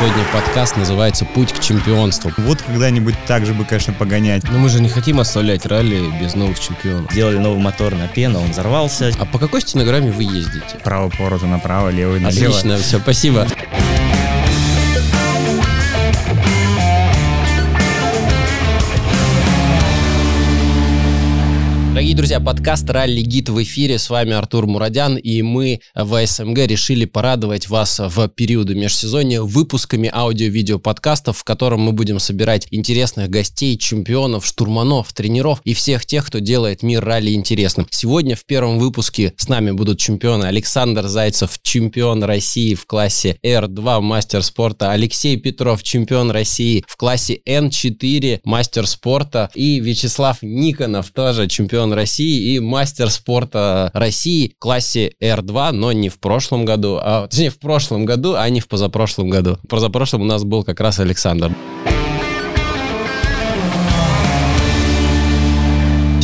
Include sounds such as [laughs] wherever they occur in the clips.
Сегодня подкаст называется «Путь к чемпионству». Вот когда-нибудь так же бы, конечно, погонять. Но мы же не хотим оставлять ралли без новых чемпионов. Сделали новый мотор на пену, он взорвался. А по какой стенограмме вы ездите? Право поворота направо, левый налево. Отлично, все, спасибо. Дорогие друзья, подкаст «Ралли Гид» в эфире. С вами Артур Мурадян, и мы в СМГ решили порадовать вас в периоды межсезонья выпусками аудио-видео подкастов, в котором мы будем собирать интересных гостей, чемпионов, штурманов, тренеров и всех тех, кто делает мир ралли интересным. Сегодня в первом выпуске с нами будут чемпионы Александр Зайцев, чемпион России в классе R2 мастер спорта, Алексей Петров, чемпион России в классе N4 мастер спорта и Вячеслав Никонов, тоже чемпион чемпион России и мастер спорта России в классе R2, но не в прошлом году, а точнее в прошлом году, а не в позапрошлом году. В позапрошлом у нас был как раз Александр.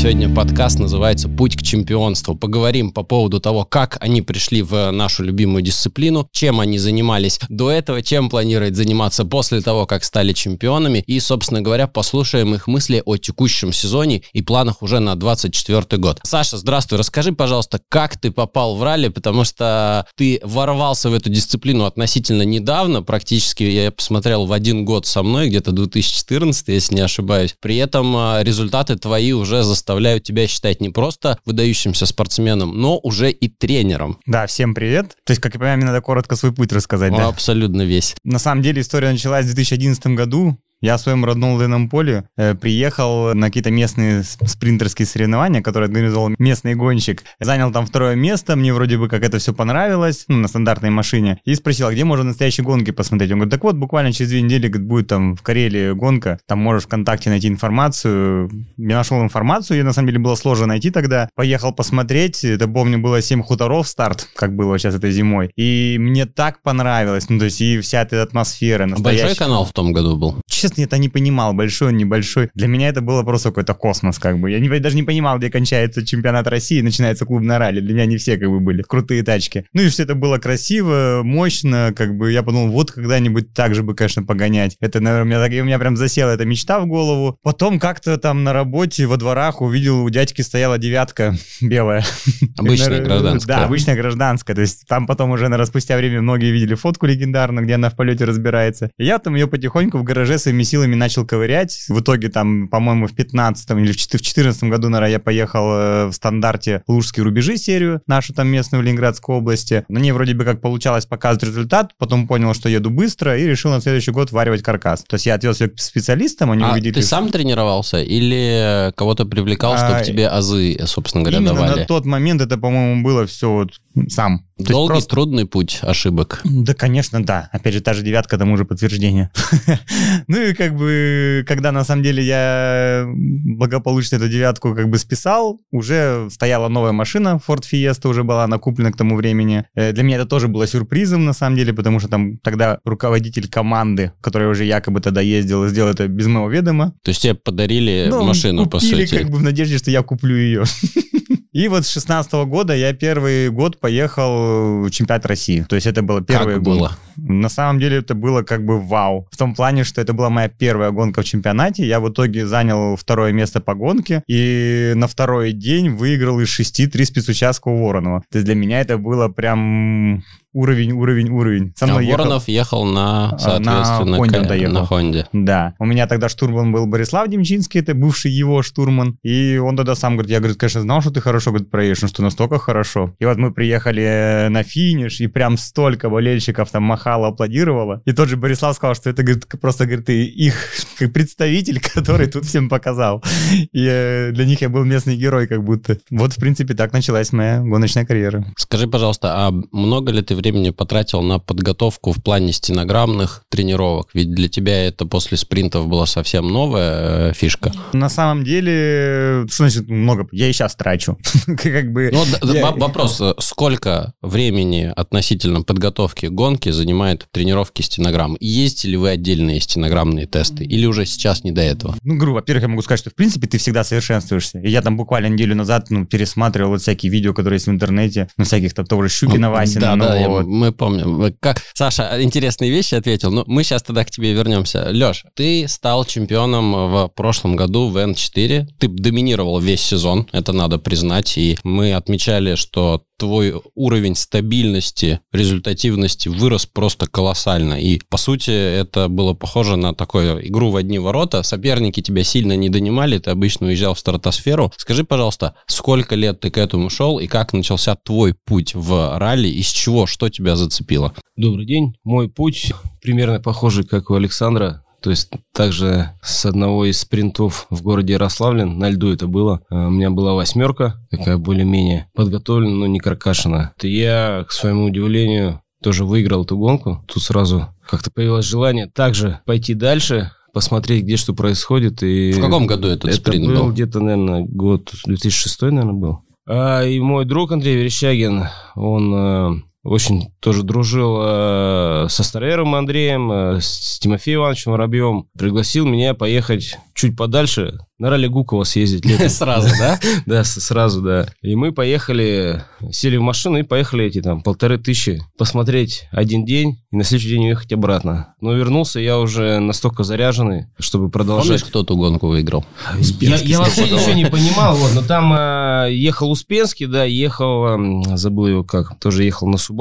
Сегодня подкаст называется «Путь к чемпионству». Поговорим по поводу того, как они пришли в нашу любимую дисциплину, чем они занимались до этого, чем планируют заниматься после того, как стали чемпионами. И, собственно говоря, послушаем их мысли о текущем сезоне и планах уже на 24 год. Саша, здравствуй. Расскажи, пожалуйста, как ты попал в ралли, потому что ты ворвался в эту дисциплину относительно недавно, практически, я посмотрел, в один год со мной, где-то 2014, если не ошибаюсь. При этом а, результаты твои уже заставляют заставляют тебя считать не просто выдающимся спортсменом, но уже и тренером. Да, всем привет. То есть, как я понимаю, мне надо коротко свой путь рассказать, ну, да? Абсолютно весь. На самом деле история началась в 2011 году. Я в своем родном лыном поле э, приехал на какие-то местные спринтерские соревнования, которые организовал местный гонщик. Занял там второе место, мне вроде бы как это все понравилось, ну, на стандартной машине. И спросил, а где можно настоящие гонки посмотреть? Он говорит, так вот, буквально через две недели говорит, будет там в Карелии гонка, там можешь ВКонтакте найти информацию. Я нашел информацию, ее на самом деле было сложно найти тогда. Поехал посмотреть, это помню, было 7 хуторов старт, как было сейчас этой зимой. И мне так понравилось, ну, то есть и вся эта атмосфера. Настоящая. Большой канал в том году был? честно, это не понимал, большой он, небольшой. Для меня это было просто какой-то космос, как бы. Я не, даже не понимал, где кончается чемпионат России и начинается клубная ралли. Для меня не все, как бы, были крутые тачки. Ну и все это было красиво, мощно, как бы. Я подумал, вот когда-нибудь так же бы, конечно, погонять. Это, наверное, у меня, у меня прям засела эта мечта в голову. Потом как-то там на работе во дворах увидел, у дядьки стояла девятка [laughs] белая. Обычная гражданская. Да, обычная гражданская. То есть там потом уже, наверное, спустя время многие видели фотку легендарную, где она в полете разбирается. И я там ее потихоньку в гараже своими силами начал ковырять. В итоге там, по-моему, в 15 или в 14 году, наверное, я поехал э, в стандарте Лужские рубежи серию, нашу там местную в Ленинградской области. На ней вроде бы как получалось показывать результат, потом понял, что еду быстро и решил на следующий год варивать каркас. То есть я отвез ее к специалистам, они а увидели... ты сам тренировался или кого-то привлекал, чтобы а, тебе азы, собственно говоря, именно давали? на тот момент это, по-моему, было все вот сам. То Долгий, просто... трудный путь ошибок. Да, конечно, да. Опять же, та же девятка тому же подтверждение. [laughs] ну и как бы, когда на самом деле я благополучно эту девятку как бы списал, уже стояла новая машина, Ford Fiesta уже была накуплена к тому времени. Э, для меня это тоже было сюрпризом на самом деле, потому что там тогда руководитель команды, который уже якобы тогда ездил, сделал это без моего ведома. То есть тебе подарили ну, машину, по сути? как бы в надежде, что я куплю ее. [laughs] И вот с 16 года я первый год поехал в чемпионат России. То есть это было первый как год. было? На самом деле это было как бы вау. В том плане, что это была моя первая гонка в чемпионате. Я в итоге занял второе место по гонке. И на второй день выиграл из шести три спецучастка у Воронова. То есть для меня это было прям уровень, уровень, уровень. Со мной а ехал, Воронов ехал на, а, соответственно, на Хонде, доехал. на Хонде. Да. У меня тогда штурман был Борислав Демчинский, это бывший его штурман. И он тогда сам говорит, я, говорит, конечно, знал, что ты хорошо говорит, проедешь, но что настолько хорошо. И вот мы приехали на финиш, и прям столько болельщиков там махало, аплодировало. И тот же Борислав сказал, что это, говорит, просто, говорит, их [laughs] представитель, [laughs] который тут всем показал. И э, для них я был местный герой как будто. Вот, в принципе, так началась моя гоночная карьера. Скажи, пожалуйста, а много ли ты времени потратил на подготовку в плане стенограммных тренировок? Ведь для тебя это после спринтов была совсем новая э, фишка. На самом деле, что значит много? Я и сейчас трачу. [laughs] как бы... Ну, я- вопрос, э, сколько времени относительно подготовки гонки занимает тренировки стенограмм? И Ездите ли вы отдельные стенограммные тесты? Или уже сейчас не до этого? Ну, грубо, во-первых, я могу сказать, что, в принципе, ты всегда совершенствуешься. И я там буквально неделю назад, ну, пересматривал вот всякие видео, которые есть в интернете, ну, всяких там того же Щукина, Васина, Да, ну, да, я- вот. мы помним. Вы Как... Саша интересные вещи ответил, но мы сейчас тогда к тебе вернемся. Леш, ты стал чемпионом в прошлом году в N4. Ты доминировал весь сезон, это надо признать. И мы отмечали, что твой уровень стабильности, результативности вырос просто колоссально. И, по сути, это было похоже на такую игру в одни ворота. Соперники тебя сильно не донимали, ты обычно уезжал в стратосферу. Скажи, пожалуйста, сколько лет ты к этому шел и как начался твой путь в ралли, из чего, что тебя зацепило? Добрый день. Мой путь [laughs] примерно похожий, как у Александра. То есть также с одного из спринтов в городе Ярославлен, на льду это было, а, у меня была восьмерка, такая более-менее подготовлена, но не каркашена. И Я, к своему удивлению, тоже выиграл эту гонку. Тут сразу как-то появилось желание также пойти дальше, посмотреть, где что происходит. И В каком году этот это спринт был был? где-то, наверное, год 2006, наверное, был. А, и мой друг Андрей Верещагин, он э, очень тоже дружил э, со Старером Андреем, э, с Тимофеем Ивановичем Воробьем. Пригласил меня поехать чуть подальше, на ралли Гукова съездить [laughs] летом. Сразу, да? [laughs] Да, сразу, да. И мы поехали, сели в машину и поехали эти там полторы тысячи посмотреть один день и на следующий день уехать обратно. Но вернулся я уже настолько заряженный, чтобы продолжать. Помнишь, кто ту гонку выиграл? Я, я вообще ничего не понимал, вот, но там э, ехал Успенский, да, ехал, забыл его как, тоже ехал на Субару.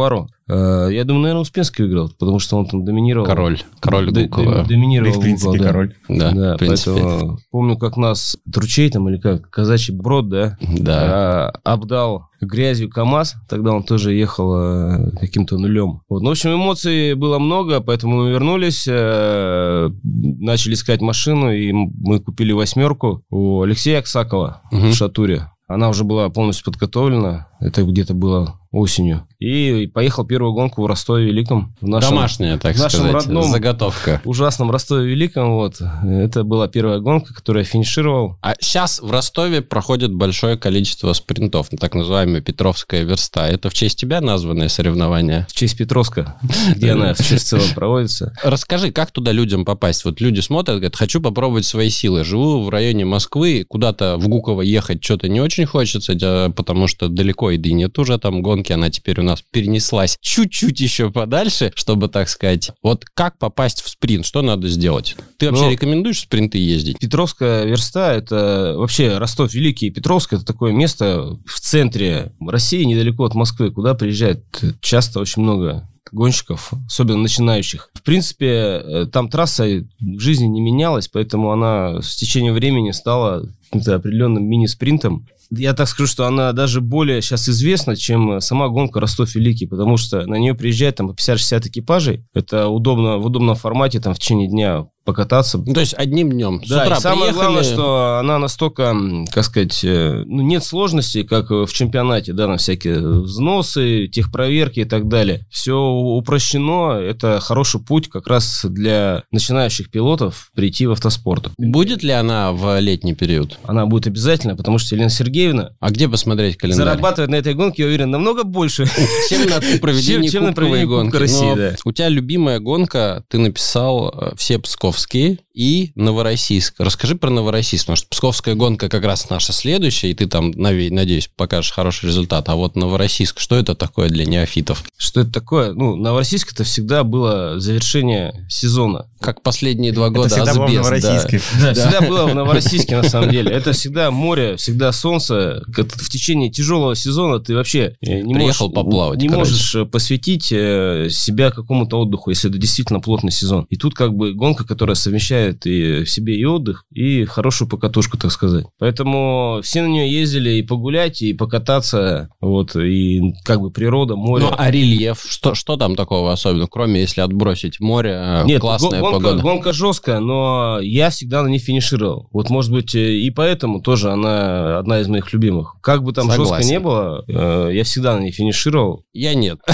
Э, я думаю, наверное, Успенский выиграл, потому что он там доминировал. Король. Король Д- Гукова. доминировал. И, в принципе, Гукова, да. король. Да, Да, в принципе. поэтому помню, как нас Тручей там или как, казачий брод, да, Да. а, обдал грязью КАМАЗ, тогда он тоже ехал э, каким-то нулем. Вот. Ну, в общем, эмоций было много, поэтому мы вернулись, э, начали искать машину, и мы купили восьмерку у Алексея Аксакова Мгм. в Шатуре. Она уже была полностью подготовлена, это где-то было осенью. И поехал первую гонку в Ростове-Великом. В нашем Домашняя, так в нашем сказать, родном- заготовка. ужасном Ростове-Великом. Вот. Это была первая гонка, которую я финишировал. А сейчас в Ростове проходит большое количество спринтов, так называемая Петровская верста. Это в честь тебя названное соревнование? В честь Петровска, где она в честь целом проводится. Расскажи, как туда людям попасть? Вот люди смотрят, говорят, хочу попробовать свои силы. Живу в районе Москвы, куда-то в Гуково ехать что-то не очень хочется, потому что далеко и нет уже там гонки, она теперь у нас перенеслась чуть-чуть еще подальше, чтобы, так сказать. Вот как попасть в спринт? Что надо сделать? Ты вообще Ну, рекомендуешь спринты ездить? Петровская верста, это вообще Ростов Великий и Петровск, это такое место в центре России, недалеко от Москвы, куда приезжает часто очень много гонщиков, особенно начинающих. В принципе, э, там трасса в жизни не менялась, поэтому она с течением времени стала определенным мини-спринтом. Я так скажу, что она даже более сейчас известна, чем сама гонка Ростов-Великий, потому что на нее приезжает там по 50-60 экипажей. Это удобно, в удобном формате там в течение дня покататься. Ну, то есть одним днем. С Да, утра и самое приехали, главное, что она настолько, как сказать, э, ну, нет сложностей, как в чемпионате, да, на всякие взносы, техпроверки и так далее. Все упрощено, это хороший путь как раз для начинающих пилотов прийти в автоспорт. Будет ли она в летний период? Она будет обязательно, потому что Елена Сергеевна А где посмотреть календарь? зарабатывает на этой гонке, я уверен, намного больше. [laughs] Чем на проведении кубковой гонки. России. У тебя любимая гонка, ты написал э, все псковские и Новороссийск. Расскажи про Новороссийск, потому что псковская гонка как раз наша следующая, и ты там, надеюсь, покажешь хороший результат. А вот Новороссийск, что это такое для неофитов? Что это такое? Ну, Новороссийск это всегда было завершение сезона. Как последние два года Это всегда было в Азбест, да. Новороссийске. [laughs] Да, всегда было в [laughs] Новороссийске, на самом деле. Это всегда море, всегда солнце. В течение тяжелого сезона ты вообще э, не Приехал можешь, поплавать, не короче. можешь э, посвятить э, себя какому-то отдыху, если это действительно плотный сезон. И тут как бы гонка, которая совмещает и в себе и отдых, и хорошую покатушку, так сказать. Поэтому все на нее ездили и погулять, и покататься, вот, и как бы природа, море. Ну, а рельеф, что, что там такого особенного, кроме если отбросить море, э, Нет, классная го- гонка, погода? гонка жесткая, но я всегда на ней финишировал. Вот, может быть, э, и поэтому тоже она одна из моих любимых. Как бы там Согласен. жестко не было, э, я всегда на ней финишировал. Я нет. [laughs]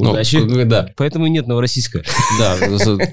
Ну, Удачи. к- да, Поэтому и нет Новороссийска. да,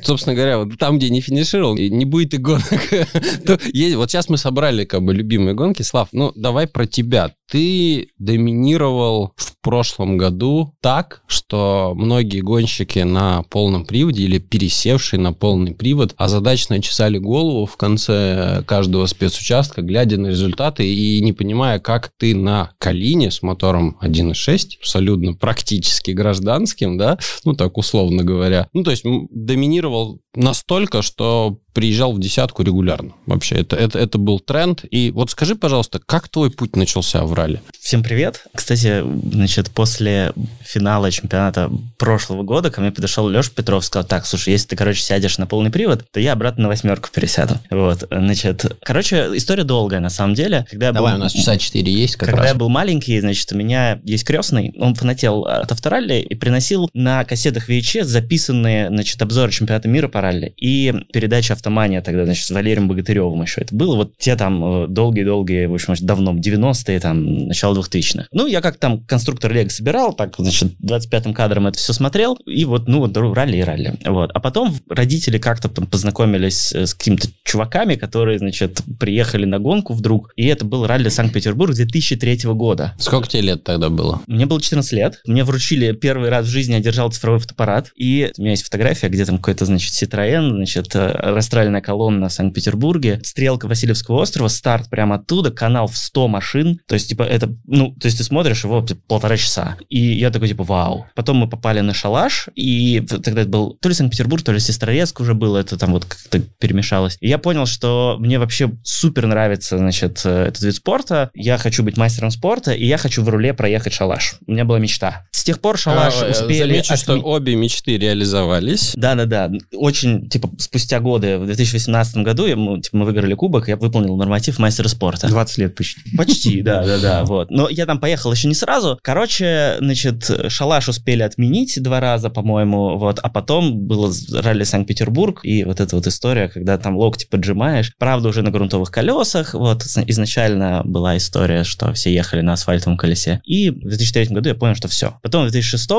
собственно говоря, вот там, где не финишировал, не будет и гонок. [laughs] Вот сейчас мы собрали как бы любимые гонки. Слав, ну давай про тебя. Ты доминировал в прошлом году так, что многие гонщики на полном приводе или пересевшие на полный привод озадаченно чесали голову в конце каждого спецучастка, глядя на результаты и не понимая, как ты на Калине с мотором 1.6, абсолютно практически гражданским, да, ну так условно говоря, ну то есть доминировал настолько, что приезжал в десятку регулярно. Вообще, это, это, это был тренд. И вот скажи, пожалуйста, как твой путь начался в ралли? Всем привет. Кстати, значит, после финала чемпионата прошлого года ко мне подошел Леша Петров, сказал, так, слушай, если ты, короче, сядешь на полный привод, то я обратно на восьмерку пересяду. Вот, значит, короче, история долгая, на самом деле. Когда я Давай, был- у нас часа 4 есть как Когда раз. я был маленький, значит, у меня есть крестный, он фанател от авторалли и приносил на кассетах VHS записанные, значит, обзоры чемпионата мира по ралли и передача «Автомания» тогда, значит, с Валерием Богатыревым еще это было. Вот те там э, долгие-долгие, в общем, давно, 90-е, там, начало 2000-х. Ну, я как там конструктор Лего собирал, так, значит, 25-м кадром это все смотрел, и вот, ну, вот ралли и ралли. Вот. А потом родители как-то там познакомились э, с какими-то чуваками, которые, значит, приехали на гонку вдруг, и это был ралли Санкт-Петербург 2003 года. Сколько тебе лет тогда было? Мне было 14 лет. Мне вручили первый раз в жизни, я держал цифровой фотоаппарат. И у меня есть фотография, где там какой-то, значит, Citroёn, значит, э, растральная колонна в Санкт-Петербурге, стрелка Васильевского острова, старт прямо оттуда, канал в 100 машин. То есть, типа, это, ну, то есть ты смотришь его типа, полтора часа. И я такой, типа, вау. Потом мы попали на шалаш, и тогда это был то ли Санкт-Петербург, то ли Сестрорецк уже было, это там вот как-то перемешалось. И я понял, что мне вообще супер нравится, значит, э, этот вид спорта. Я хочу быть мастером спорта, и я хочу в руле проехать шалаш. У меня была мечта. С тех пор шалаш А, э, успели... Замечу, что отме- обе мечты реализовались. да-да-да, очень, типа, спустя годы, в 2018 году я, мы, типа, мы выиграли кубок, я выполнил норматив мастера спорта. 20 лет почти. Почти, да, да, да, [laughs] вот. Но я там поехал еще не сразу. Короче, значит, шалаш успели отменить два раза, по-моему, вот, а потом было ралли Санкт-Петербург, и вот эта вот история, когда там локти поджимаешь, правда, уже на грунтовых колесах, вот, изначально была история, что все ехали на асфальтовом колесе, и в 2003 году я понял, что все. Потом в 2006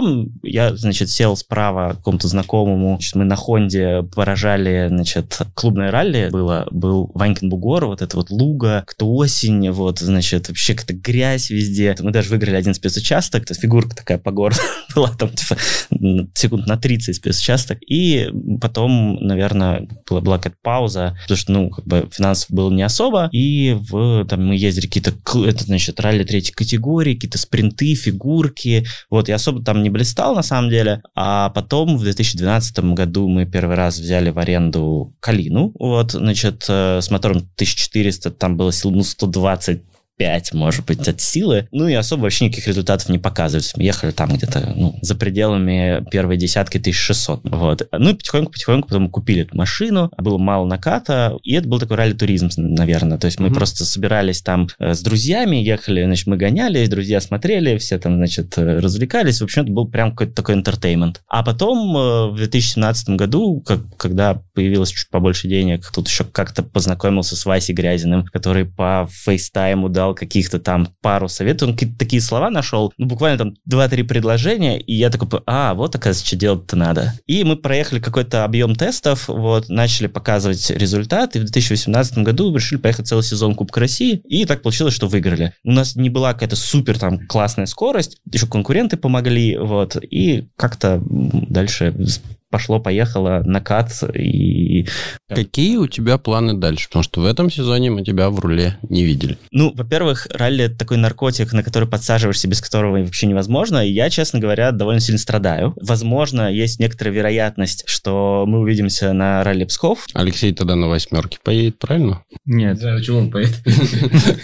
я, значит, сел справа какому-то знакомому, значит, мы на Хонде поражали, значит, клубное ралли было, был Ванькин Бугор, вот это вот луга, кто осень, вот, значит, вообще какая-то грязь везде. Мы даже выиграли один спецучасток, то фигурка такая по городу [laughs] была там, типа, секунд на 30 спецучасток. И потом, наверное, была, была какая-то пауза, потому что, ну, как бы финансов было не особо, и в, там мы ездили какие-то, это, значит, ралли третьей категории, какие-то спринты, фигурки, вот, я особо там не блистал, на самом деле, а потом в 2012 году мы первый раз взяли в аренду Калину, вот, значит, э, с мотором 1400, там было сил, ну, 120 5, может быть, от силы. Ну и особо вообще никаких результатов не показывают. Мы ехали там где-то, ну, за пределами первой десятки 1600. Вот. Ну и потихоньку-потихоньку потом купили эту машину, было мало наката, и это был такой ралли-туризм, наверное. То есть мы Мгм. просто собирались там э, с друзьями, ехали, значит, мы гоняли, друзья смотрели, все там, значит, э, развлекались. В общем, это был прям какой-то такой entertainment. А потом э, в 2017 году, как, когда появилось чуть побольше денег, тут еще как-то познакомился с Васей Грязиным, который по FaceTime у дал каких-то там пару советов. Он какие-то такие слова нашел, ну, буквально там 2-3 предложения, и я такой, а, вот, оказывается, что делать-то надо. И мы проехали какой-то объем тестов, вот, начали показывать результат, и в 2018 году решили поехать целый сезон Кубка России, и так получилось, что выиграли. У нас не была какая-то супер там классная скорость, еще конкуренты помогли, вот, и как-то дальше пошло-поехало, накат, и Какие у тебя планы дальше? Потому что в этом сезоне мы тебя в руле не видели. Ну, во-первых, ралли это такой наркотик, на который подсаживаешься, без которого вообще невозможно. И я, честно говоря, довольно сильно страдаю. Возможно, есть некоторая вероятность, что мы увидимся на ралли Псков. Алексей тогда на восьмерке поедет, правильно? Нет. знаю, почему он поедет. [laughs]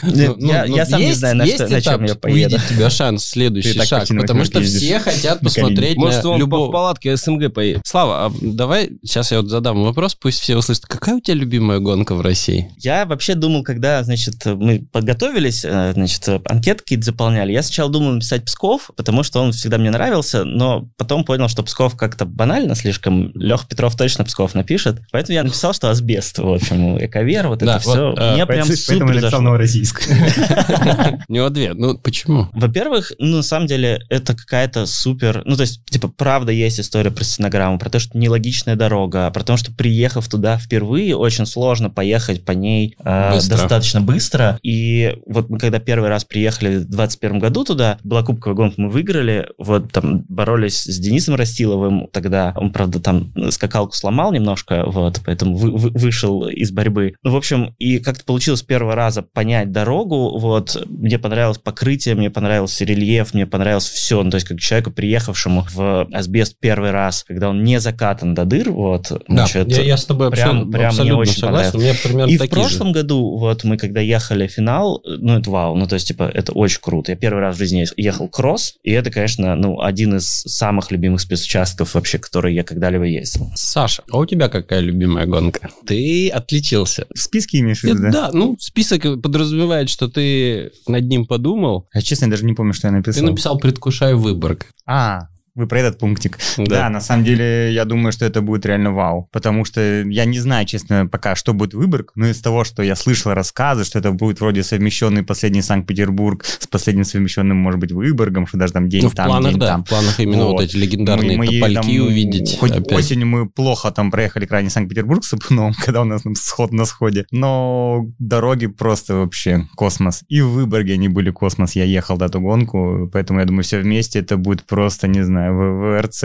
Ну, я, ну, я сам не знаю, на, чем я поеду. увидеть тебя шанс, следующий шаг, потому что все хотят На посмотреть Может, на он по- в палатке СМГ поедет. Слава, а давай сейчас я вот задам вопрос, пусть все услышат. Какая у тебя любимая гонка в России? Я вообще думал, когда, значит, мы подготовились, э, значит, анкетки заполняли, я сначала думал написать Псков, потому что он всегда мне нравился, но потом понял, что Псков как-то банально слишком. Лех Петров точно Псков напишет. Поэтому я написал, что Асбест, в общем, Эковер, вот Да, это вот, все. э, Мне прям супер написал зашло. Новороссийск. [laughs] У него две. Ну, почему? Во-первых, ну, на самом деле, это какая-то супер... Ну, то есть, типа, правда есть история про стенограмму, про то, что нелогичная дорога, про то, что, приехав туда впервые, очень сложно поехать по ней э, Быстро. достаточно быстро. И вот мы когда первый раз приехали в 21 году туда, была кубковая гонка, мы выиграли, вот там боролись с Денисом Растиловым тогда, он, правда, там скакалку сломал немножко, вот, поэтому вы- вы- вышел из борьбы. Ну, в общем, и как-то получилось с первого раза понять дорогу, вот, мне понравилось покрытие, мне понравился рельеф, мне понравилось все, ну, то есть как человеку, приехавшему в Асбест первый раз, когда он не закатан до дыр, вот, значит, с тобой прям- абсолютно, прям мне абсолютно очень согласен. У меня примерно и в такие же. прошлом году, вот мы когда ехали в финал, ну это вау, ну то есть типа это очень круто. Я первый раз в жизни ехал кросс, и это, конечно, ну один из самых любимых спецучастков вообще, которые я когда-либо ездил. Саша, а у тебя какая любимая гонка? Ты отличился. В списке имеешь в виду, да? да, ну, список подразумевает, что ты над ним подумал. А честно, я даже не помню, что я Ты написал. написал «Предвкушаю Выборг». А, вы про этот пунктик. Да. Да. на самом деле, я думаю, что это будет реально вау. Потому что я не знаю, честно, пока, что будет Выборг, но из того, что я слышал рассказы, что это будет вроде совмещенный последний Санкт-Петербург с последним совмещенным, может быть, Выборгом, что даже там день Ну, в там, планах, день да, там. в планах именно вот, Вот. эти легендарные Мы- мы топольки там, увидеть. Хоть опять. осенью мы плохо там проехали крайне Санкт-Петербург с Сапуновым, [laughs] когда у нас там сход на сходе, но дороги просто вообще космос. И в Выборге они были космос, я ехал в эту гонку, поэтому я думаю, все вместе это будет просто, не знаю, в- ВРЦ.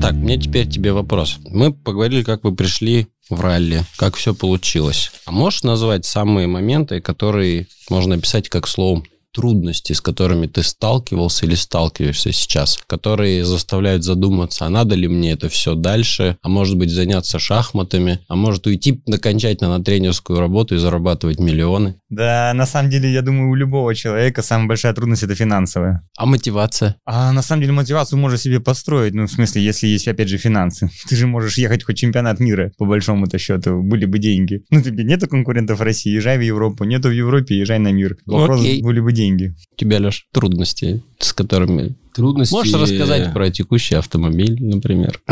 Так, мне теперь тебе вопрос. Мы поговорили, как вы пришли в ралли, как все получилось. А можешь назвать самые моменты, которые можно описать как словом трудности, с которыми ты сталкивался или сталкиваешься сейчас, которые заставляют задуматься, а надо ли мне это все дальше, а может быть заняться шахматами, а может уйти окончательно на тренерскую работу и зарабатывать миллионы. Да, на самом деле, я думаю, у любого человека самая большая трудность это финансовая. А мотивация? А на самом деле мотивацию можешь себе построить, ну, в смысле, если есть, опять же, финансы. [laughs] Ты же можешь ехать хоть чемпионат мира, по большому-то счету, были бы деньги. Ну, тебе нету конкурентов в России, езжай в Европу, нету в Европе, езжай на мир. Вопрос, Окей. были бы деньги. У тебя, Леш, трудности, с которыми... Трудности... Можешь рассказать про текущий автомобиль, например? [laughs]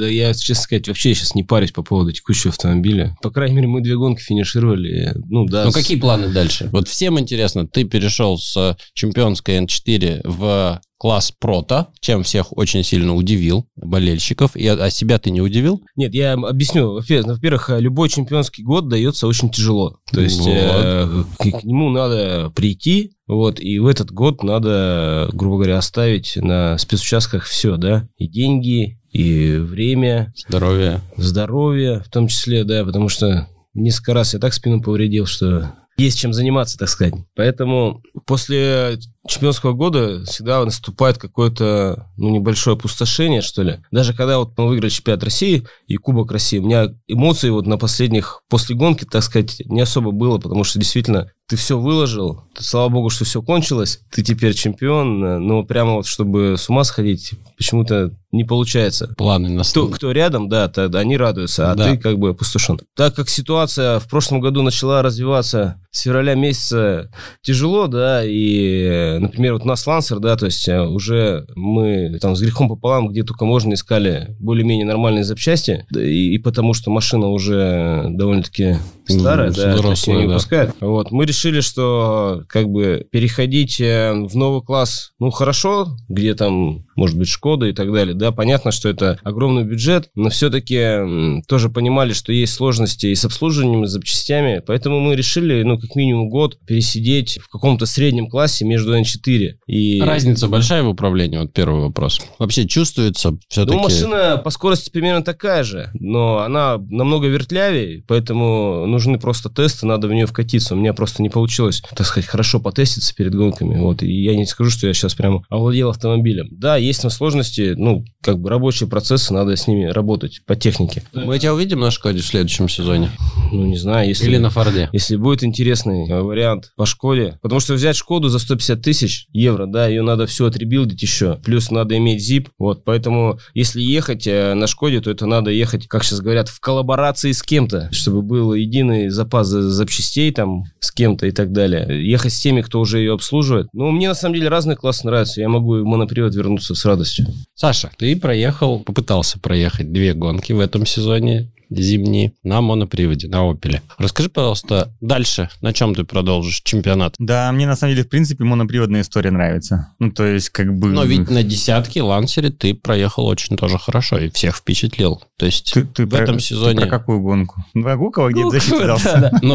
Да я, честно сказать, вообще сейчас не парюсь по поводу текущего автомобиля. По крайней мере, мы две гонки финишировали. Ну да. Ну, какие планы дальше? Вот всем интересно, ты перешел с чемпионской N4 в класс прото, чем всех очень сильно удивил болельщиков. И, а себя ты не удивил? Нет, я объясню. Во-первых, ну, Во-первых, любой чемпионский год дается очень тяжело. То есть Вот. э, к, к нему надо прийти, вот, и в этот год надо, грубо говоря, оставить на спецучастках все, да, и деньги, и время, Здоровье. здоровье, в том числе, да, потому что несколько раз я так спину повредил, что есть чем заниматься, так сказать. Поэтому после чемпионского года всегда наступает какое-то ну, небольшое опустошение, что ли. Даже когда вот мы выиграли чемпионат России и Кубок России, у меня эмоций вот на последних, после гонки, так сказать, не особо было, потому что действительно ты все выложил, слава богу, что все кончилось, ты теперь чемпион, но прямо вот чтобы с ума сходить, почему-то не получается. Планы на Кто, кто рядом, да, тогда они радуются, а Да. ты как бы опустошен. Так как ситуация в прошлом году начала развиваться с февраля месяца тяжело, да, и, например, вот у нас Лансер, да, то есть э, уже мы там с грехом пополам, где только можно, искали более-менее нормальные запчасти, да, и, и потому что машина уже довольно-таки старая, да, взрослая, не да. выпускают. Вот, мы решили, что как бы переходить э, в новый класс, ну, хорошо, где там, может быть, Шкода и так далее, да, понятно, что это огромный бюджет, но все-таки тоже понимали, что есть сложности и с обслуживанием, и с запчастями, поэтому мы решили, ну, как минимум год пересидеть в каком-то среднем классе между N4 и... Разница большая в управлении? Вот первый вопрос. Вообще чувствуется все-таки... Ну, машина по скорости примерно такая же, но она намного вертлявее, поэтому нужны просто тесты, надо в нее вкатиться. У меня просто не получилось, так сказать, хорошо потеститься перед гонками. Вот, и я не скажу, что я сейчас прямо овладел автомобилем. Да, есть там сложности, ну, как бы рабочие процессы, надо с ними работать по технике. Мы тебя увидим на Шкоде в следующем сезоне? Ну, не знаю, если... Или на Форде? Если будет интересный э, вариант по Шкоде. Потому что взять Шкоду за 150 тысяч тысяч евро, да, ее надо все отребилдить еще. Плюс надо иметь zip, вот, поэтому если ехать э, на Шкоде, то это надо ехать, как сейчас говорят, в коллаборации с кем-то, чтобы был единый запас запчастей там с кем-то и так далее. Ехать с теми, кто уже ее обслуживает. Ну, мне на самом деле разные классы нравятся, я могу в монопривод вернуться с радостью. Саша, ты проехал, попытался проехать две гонки в этом сезоне зимние на моноприводе, на Опеле. Расскажи, пожалуйста, дальше, на чем ты продолжишь чемпионат? Да, мне на самом деле, в принципе, моноприводная история нравится. Ну, то есть, как бы... Но ведь на десятке Лансере ты проехал очень тоже хорошо и всех впечатлил. То есть ты, ты в про, этом сезоне... Ты про какую гонку? Про Гукова, где. Ну,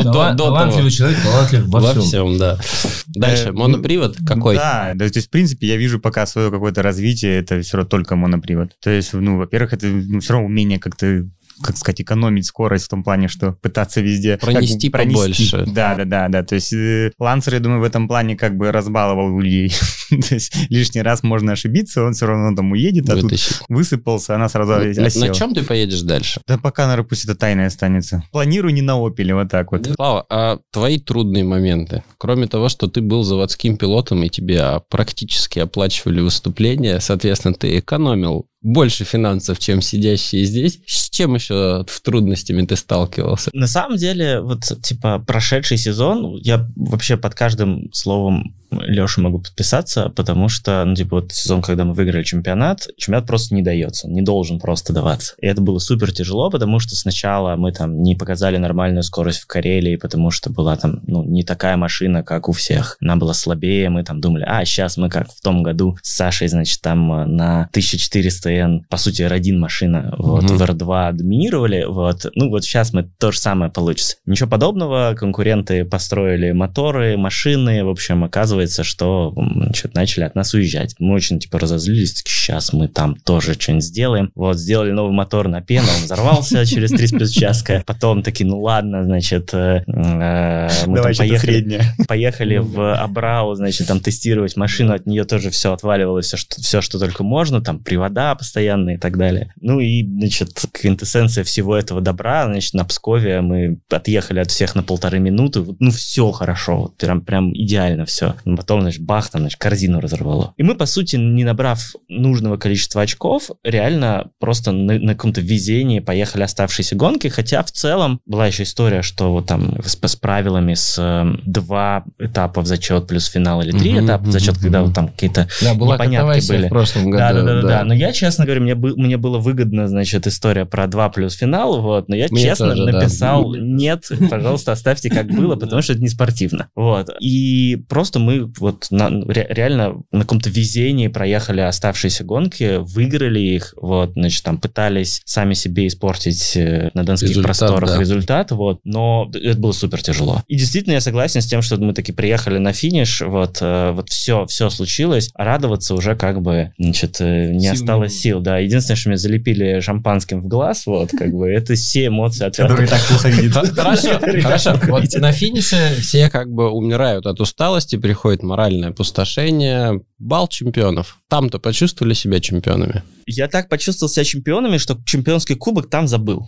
до, до того. Талантливый человек, талантлив во Во всем. всем, да. Дальше, Э, монопривод какой? Да, да, то есть, в принципе, я вижу пока свое какое-то развитие, это все равно только монопривод. То есть, ну, во-первых, это ну, все равно умение как-то как сказать, экономить скорость в том плане, что пытаться везде... Пронести как побольше. Да, да, да, да. То есть э, Лансер, я думаю, в этом плане как бы разбаловал людей. [laughs] [laughs] То есть лишний раз можно ошибиться, он все равно там уедет, а тут высыпался, она сразу На, осела. на чем ты поедешь дальше? Да пока, наверное, пусть это тайной останется. Планирую не на Опеле, вот так вот. Слава, а твои трудные моменты? Кроме того, что ты был заводским пилотом и тебе а, практически оплачивали выступления, соответственно, ты экономил больше финансов, чем сидящие здесь. С чем еще в трудностями ты сталкивался? На самом деле, вот, типа, прошедший сезон, я вообще под каждым словом Леша могу подписаться, потому что, ну, типа, вот сезон, когда мы выиграли чемпионат, чемпионат просто не дается, не должен просто даваться. И это было супер тяжело, потому что сначала мы там не показали нормальную скорость в Карелии, потому что была там, ну, не такая машина, как у всех. Она была слабее, мы там думали, а, сейчас мы как в том году с Сашей, значит, там э, на 1400N, по сути, R1 машина, вот, Мгм. в R2 доминировали, вот. Ну, вот сейчас мы то же самое получится. Ничего подобного, конкуренты построили моторы, машины, в общем, оказывается, что м, значит, начали от нас уезжать. Мы очень, типа, разозлились, сейчас мы там тоже что-нибудь сделаем. Вот, сделали новый мотор на пену, он взорвался [laughs] через 3 с участка. Потом такие, ну ладно, значит, э, э, мы Давай там поехали, поехали в Абрау, значит, там тестировать машину, от нее тоже все отваливалось, все что, все, что только можно, там привода постоянные и так далее. Ну и, значит, квинтэссенция всего этого добра, значит, на Пскове мы отъехали от всех на полторы минуты, ну все хорошо, вот прям, прям идеально все. Потом, значит, бах, там, значит, корзину разорвало. И мы, по сути, не набрав нужного количества очков, реально просто на, на каком-то везении поехали оставшиеся гонки, хотя в целом была еще история, что вот там с, с правилами с э, два этапа в зачет плюс финал или три Мгм, этапа в зачет, мгм, когда вот там какие-то Да, была непонятки были. в прошлом году. да, да, да, да, да. Но я, честно говоря, мне, мне было выгодно, значит, история про 2 плюс финал, вот, но я Мне честно тоже, да. написал, [laughs] нет, пожалуйста, оставьте как было, потому что это не спортивно. Вот. И просто мы вот на- ре- реально на каком-то везении проехали оставшиеся гонки, выиграли их, вот, значит, там пытались сами себе испортить э, на донских Результат, просторах да. результат, вот, но это было супер тяжело. И действительно, я согласен с тем, что мы таки приехали на финиш, вот, э, вот все, все случилось, радоваться уже как бы, значит, э, не Сил осталось сил, да. Единственное, что меня залепили шампанским в глаз, вот, как бы, это все эмоции от Который так плохо видит. Хорошо, хорошо. [laughs] Вот на финише все как бы умирают от усталости, приходит моральное опустошение. Бал чемпионов. Там-то почувствовали себя чемпионами? Я так почувствовал себя чемпионами, что чемпионский кубок там забыл.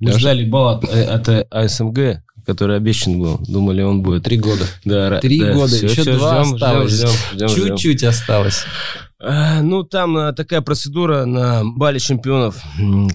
Мы ждали балл от, э, от э, АСМГ, который обещан был. Думали, он будет. Три года. Да, Три да, года, всё, еще всё, два ждем, осталось. ждем, ждем, ждем, ждем. Чуть-чуть осталось. А, Ну, там а, такая процедура на бале чемпионов,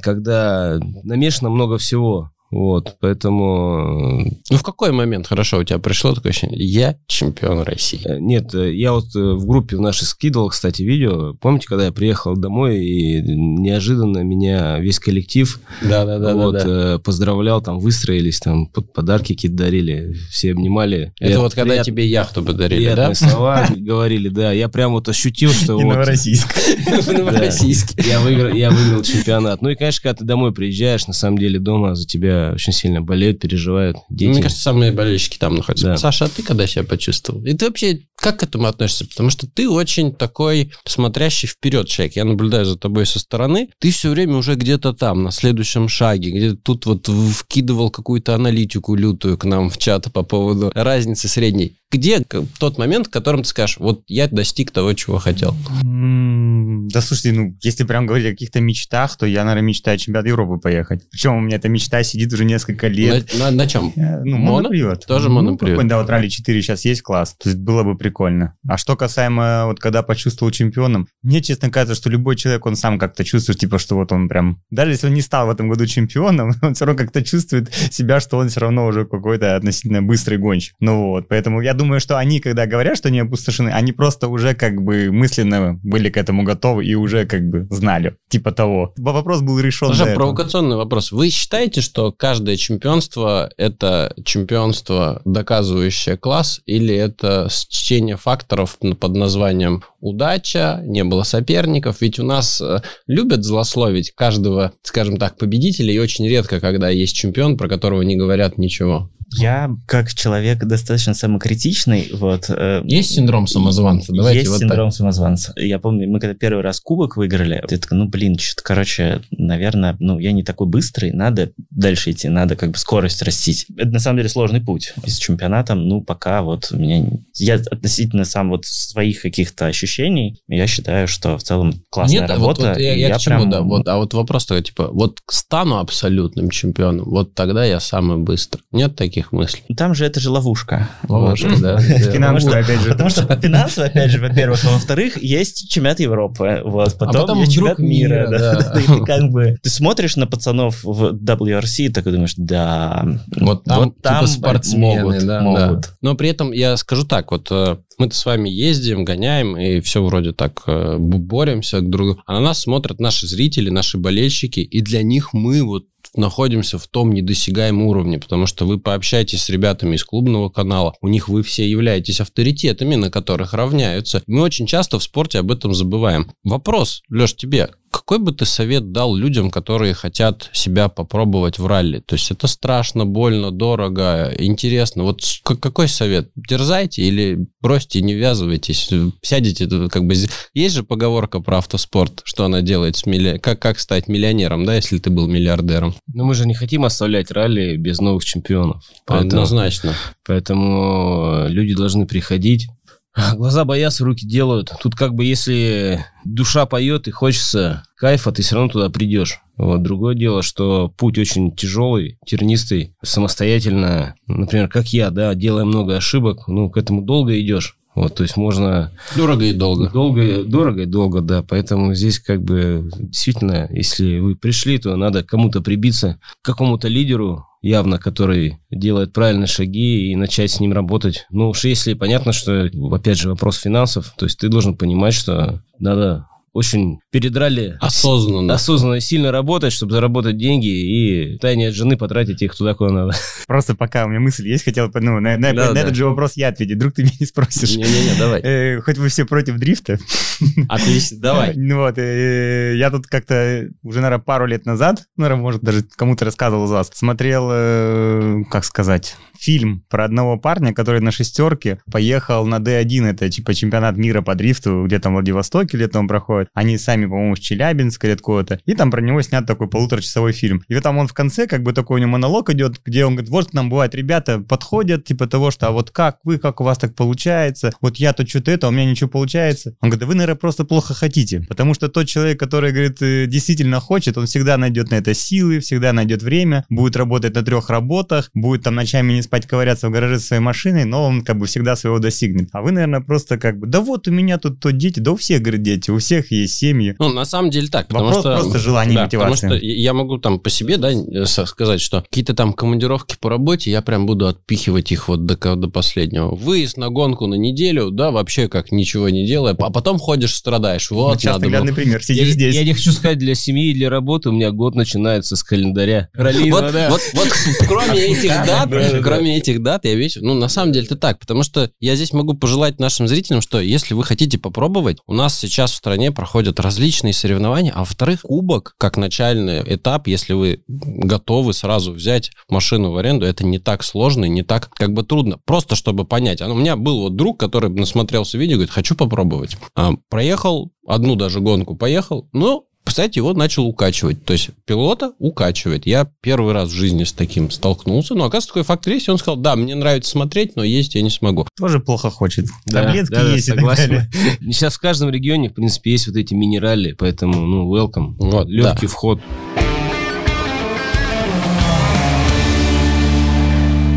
когда намешано много всего. Вот, поэтому... Ну, в какой момент, хорошо, у тебя пришло такое ощущение, я чемпион России? э, Нет, э, я вот э, в группе в нашей скидывал, кстати, видео. Помните, когда я приехал домой, и неожиданно меня весь коллектив Да-да-да. вот, э, поздравлял, там выстроились, там под- подарки какие-то дарили, все обнимали. Это Прият- вот когда прият- тебе яхту подарили, да? приятные слова [laughs] говорили, да. Я прям вот ощутил, что вот... [laughs] Новороссийск. Я выиграл, я выиграл чемпионат. Ну и, конечно, когда ты домой приезжаешь, на самом деле дома за тебя очень сильно болеют, переживают дети. Мне кажется, самые болельщики там находятся. Да. Саша, а ты когда себя почувствовал? И ты вообще как к этому относишься? Потому что ты очень такой смотрящий вперед человек. Я наблюдаю за тобой со стороны. Ты все время уже где-то там, на следующем шаге, где тут вот вкидывал какую-то аналитику лютую к нам в чат по поводу разницы средней. где тот момент, в котором ты скажешь, вот я достиг того, чего хотел? Да слушайте, ну, если прям говорить о каких-то мечтах, то я, наверное, мечтаю чемпионат Европы поехать. Причем у меня эта мечта сидит уже несколько лет. На, на, на чем? Э, ну, Моно? монопривод. Тоже ну, монопривод. какой-нибудь, Да, вот ралли 4 сейчас есть класс. То есть было бы прикольно. А что касаемо, вот когда почувствовал чемпионом, мне, честно кажется, что любой человек, он сам как-то чувствует, типа, что вот он прям, даже если он не стал в этом году чемпионом, [laughs] он все равно как-то чувствует себя, что он все равно уже какой-то относительно быстрый гонщик. Ну вот, поэтому я думаю, что они, когда говорят, что они опустошены, они просто уже как бы мысленно были к этому готовы и уже как бы знали, типа того. Вопрос был решен. Этого. провокационный вопрос. Вы считаете, что каждое чемпионство это чемпионство, доказывающее класс, или это стечение факторов под названием удача, не было соперников? Ведь у нас э, любят злословить каждого, скажем так, победителя, и очень редко, когда есть чемпион, про которого не говорят ничего. Я, как человек достаточно самокритичный, вот... э, Есть синдром самозванца? Давайте есть вот синдром самозванца. Я помню, мы когда первый раз кубок выиграли, я такой, ну, блин, что-то, короче, наверное, ну, я не такой быстрый, надо дальше идти, надо как бы скорость растить. Это, на самом деле, сложный путь. И с чемпионатом, ну, пока вот у меня... Я относительно сам вот своих каких-то ощущений, я считаю, что в целом классная Нет, а вот- работа. вот я, и я к чему, прям- да, вот, а вот вопрос такой, типа, вот стану абсолютным чемпионом, вот тогда я самый быстрый. Нет таких мыслей? Там же это же ловушка. Вот, Вот. да. [laughs] Финансовый, опять же. Потому что финансово, опять же, во-первых, а во-вторых, есть чемпионат Европы, вот, потом, А потом есть чемпионат мира, мира, да, да. да, [laughs] и ты как бы, ты смотришь на пацанов в WRC и такой думаешь, да, Вот там, типа, могут, спортсмены, да, могут. да. Но при этом я скажу так, вот э, мы-то с вами ездим, гоняем, и все вроде так э, боремся друг другу. А на нас смотрят наши зрители, наши болельщики, и для них мы вот находимся в том недосягаемом уровне, потому что вы пообщаетесь с ребятами из клубного канала, у них вы все являетесь авторитетами, на которых равняются. Мы очень часто в спорте об этом забываем. Вопрос, Леш, тебе, какой бы ты совет дал людям, которые хотят себя попробовать в ралли? То есть это страшно, больно, дорого, интересно. Вот какой совет? Дерзайте или бросьте, не ввязывайтесь, сядете, тут как бы... Есть же поговорка про автоспорт, что она делает с милли... как, как стать миллионером, да, если ты был миллиардером? Но мы же не хотим оставлять ралли без новых чемпионов. Поэтому, Однозначно. поэтому э, люди должны приходить. [laughs] Глаза боятся, руки делают. Тут как бы если душа поет и хочется кайфа, ты все равно туда придешь. Вот. Другое дело, что путь очень тяжелый, тернистый, самостоятельно, например, как я, да, делая много ошибок, ну, к этому долго идешь. Вот, то есть можно Дорого и долго. Долго, дорого и долго, да. Поэтому здесь как бы действительно, если вы пришли, то надо кому-то прибиться, к какому-то лидеру, явно, который делает правильные шаги и начать с ним работать. Ну уж если понятно, что, опять же, вопрос финансов, то есть ты должен понимать, что надо очень перед ралли Осознанно. осознанно сильно работать, чтобы заработать деньги и тайне от жены потратить их туда, куда надо. [laughs] Просто пока у меня мысль есть, хотел ну, на, на- Да, на да. этот же вопрос я ответить. Вдруг ты меня не спросишь. Не-не-не, давай. Э, хоть вы все против дрифта. [laughs] Отлично, давай. Ну вот, э, я тут как-то уже, наверное, пару лет назад, наверное, может, даже кому-то рассказывал из вас, смотрел, э, как сказать, фильм про одного парня, который на шестерке поехал на D1, это типа чемпионат мира по дрифту, где там в Владивостоке летом проходит. Они сами, по-моему, с Челябинска или откуда-то. И там про него снят такой полуторачасовой фильм. И вот там он в конце, как бы такой у него монолог идет, где он говорит, вот нам бывает ребята подходят, типа того, что а вот как вы, как у вас так получается, вот я то что-то это, а у меня ничего получается. Он говорит, да вы, наверное, просто плохо хотите, потому что тот человек, который, говорит, э, действительно хочет, он всегда найдет на это силы, всегда найдет время, будет работать на трех работах, будет там ночами не спать, ковыряться в гараже своей машиной, но он как бы всегда своего достигнет. А вы, наверное, просто как бы, да вот у меня тут то дети, да у всех, говорит, дети, у всех есть семьи. Ну, на самом деле так, потому Вопрос что... просто желания и да, потому мотивации. что я могу там по себе, да, э, сказать, что какие-то там командировки по работе, я прям буду отпихивать их вот до, до последнего. Выезд на гонку на неделю, да, вообще как ничего не делая, а потом ходишь, страдаешь. Вот, Сейчас надо было. наглядный пример, сидишь Я, здесь. я не хочу сказать для семьи и для работы, у меня год начинается с календаря. Вот, да. вот, вот кроме этих дат, Да, да, да. кроме этих дат, я вещь, ну, на самом деле это так, потому что я здесь могу пожелать нашим зрителям, что если вы хотите попробовать, у нас сейчас в стране проходят различные соревнования, а во-вторых, кубок, как начальный этап, если вы готовы сразу взять машину в аренду, это не так сложно и не так как бы трудно. Просто чтобы понять. А У меня был вот друг, который насмотрелся видео, говорит, хочу попробовать. А, проехал одну даже гонку, поехал, ну, представляете, его начал укачивать. То есть пилота укачивает. Я первый раз в жизни с таким столкнулся. Но, оказывается, такой фактор есть. И он сказал, да, мне нравится смотреть, но есть я не смогу. Тоже плохо хочет. Да, Таблетки да, да, есть и так согласен. далее. [laughs] Сейчас в каждом регионе, в принципе, есть вот эти минерали, поэтому, ну, welcome. Вот, Легкий вход.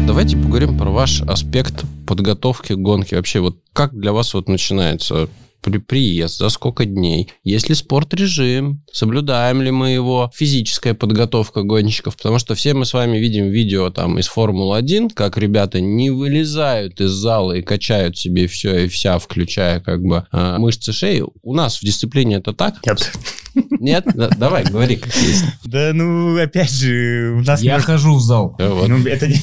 Давайте поговорим про ваш аспект подготовки к гонке. Вообще, вот как для вас вот начинается при приезд, за сколько дней, есть ли спорт-режим, соблюдаем ли мы его, физическая подготовка гонщиков, потому что все мы с вами видим видео там из Формулы-1, как ребята не вылезают из зала и качают себе все и вся, включая как бы э, мышцы шеи. У нас в дисциплине это так? Нет. Нет? Да, Давай, говори, как есть. Да, ну, опять же, у нас... Я хожу в зал. Э. Ну, [laughs] это не,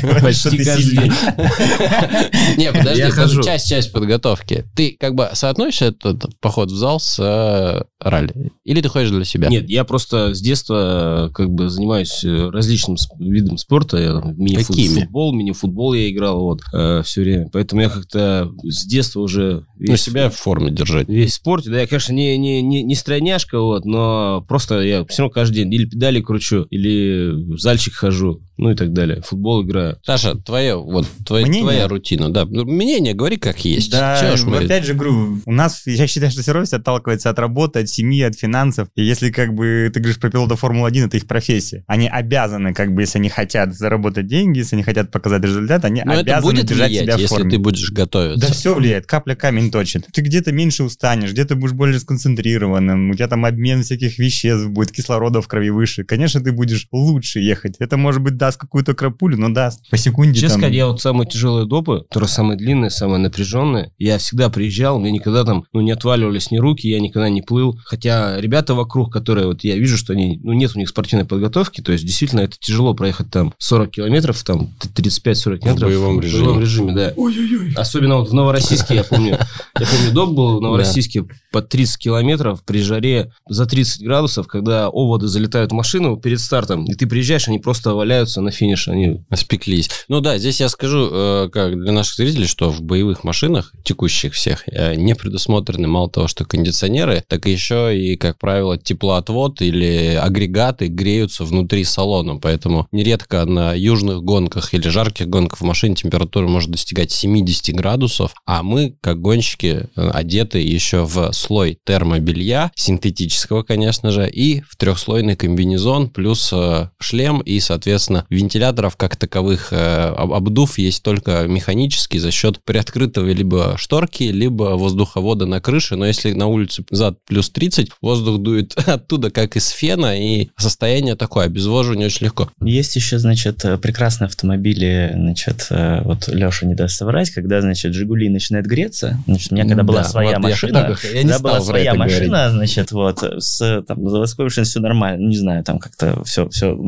говорит, что Почти ты сильный. [laughs] Не, подожди, часть-часть подготовки. Ты как бы соотносишь этот поход в зал с э, ралли? Или ты ходишь для себя? Нет, я просто с детства э, как бы занимаюсь э, различным видом спорта. Я там Какими? мини-футбол, мини-футбол я играл вот все время. Поэтому я как-то с детства уже Ну, весь, себя в форме держать. весь в спорте. Да, я, конечно, не, не, не, не стройняшка, вот, но просто я все равно каждый день или педали кручу, или в зальчик хожу, ну и так далее. Футбол играю. Саша, твое, вот твоя, Мнение? твоя рутина, да. Ну, Мнение, говори как есть. Да, ж мы- опять же, говорю, у нас, я считаю, что все отталкивается от работы, от семьи, от финансов. И если, как бы, ты говоришь про пилота Формулы-1, это их профессия. Они обязаны, как бы, если они хотят заработать деньги, если они хотят показать результат, они Но это обязаны будет держать влиять, себя в если форме. ты будешь готовиться. Да все влияет, капля камень точит. Ты где-то меньше устанешь, где-то будешь более сконцентрированным, у тебя там обмен всяких веществ будет, кислорода в крови выше. Конечно, ты будешь лучше ехать. Это, может быть, даст какую-то крапулю, но даст по секунде. Честно там. сказать, я вот самые тяжелые допы, которые самые длинные, самые напряженные, я всегда приезжал, мне никогда там, ну, не отваливались ни руки, я никогда не плыл. Хотя ребята вокруг, которые вот я вижу, что они, ну, нет у них спортивной подготовки, то есть действительно это тяжело проехать там 40 километров, там 35-40 километров. боевом режиме. В боевом режиме, да. Особенно вот в Новороссийске, я помню, я помню, доп был в Новороссийске по 30 километров при жаре за 30 градусов, когда оводы залетают в машину перед стартом, и ты приезжаешь, они просто валяются на финише, они Спеклись. Ну да, здесь я скажу, э, как для наших зрителей, что в боевых машинах, текущих всех, э, не предусмотрены мало того, что кондиционеры, так еще и, как правило, теплоотвод или агрегаты греются внутри салона. Поэтому нередко на южных гонках или жарких гонках в машине температура может достигать 70 градусов, а мы, как гонщики, э, одеты еще в слой термобелья, синтетического, конечно же, и в трехслойный комбинезон, плюс шлем и, соответственно, вентиляторов как таковых э, об- обдув есть только механический за счет приоткрытого либо шторки, либо воздуховода на крыше, но если на улице зад плюс 30, воздух дует [laughs] оттуда как из фена, и состояние такое, обезвоживание очень легко. Есть еще, значит, э, прекрасные автомобили, значит, э, вот Леша не даст соврать, когда, значит, Жигули начинает греться, значит, у меня когда была Да, своя вот я машина, я не когда стал была своя это говорить. машина, значит, вот, с там, заводской машиной все нормально, ну, не знаю, там как-то все, все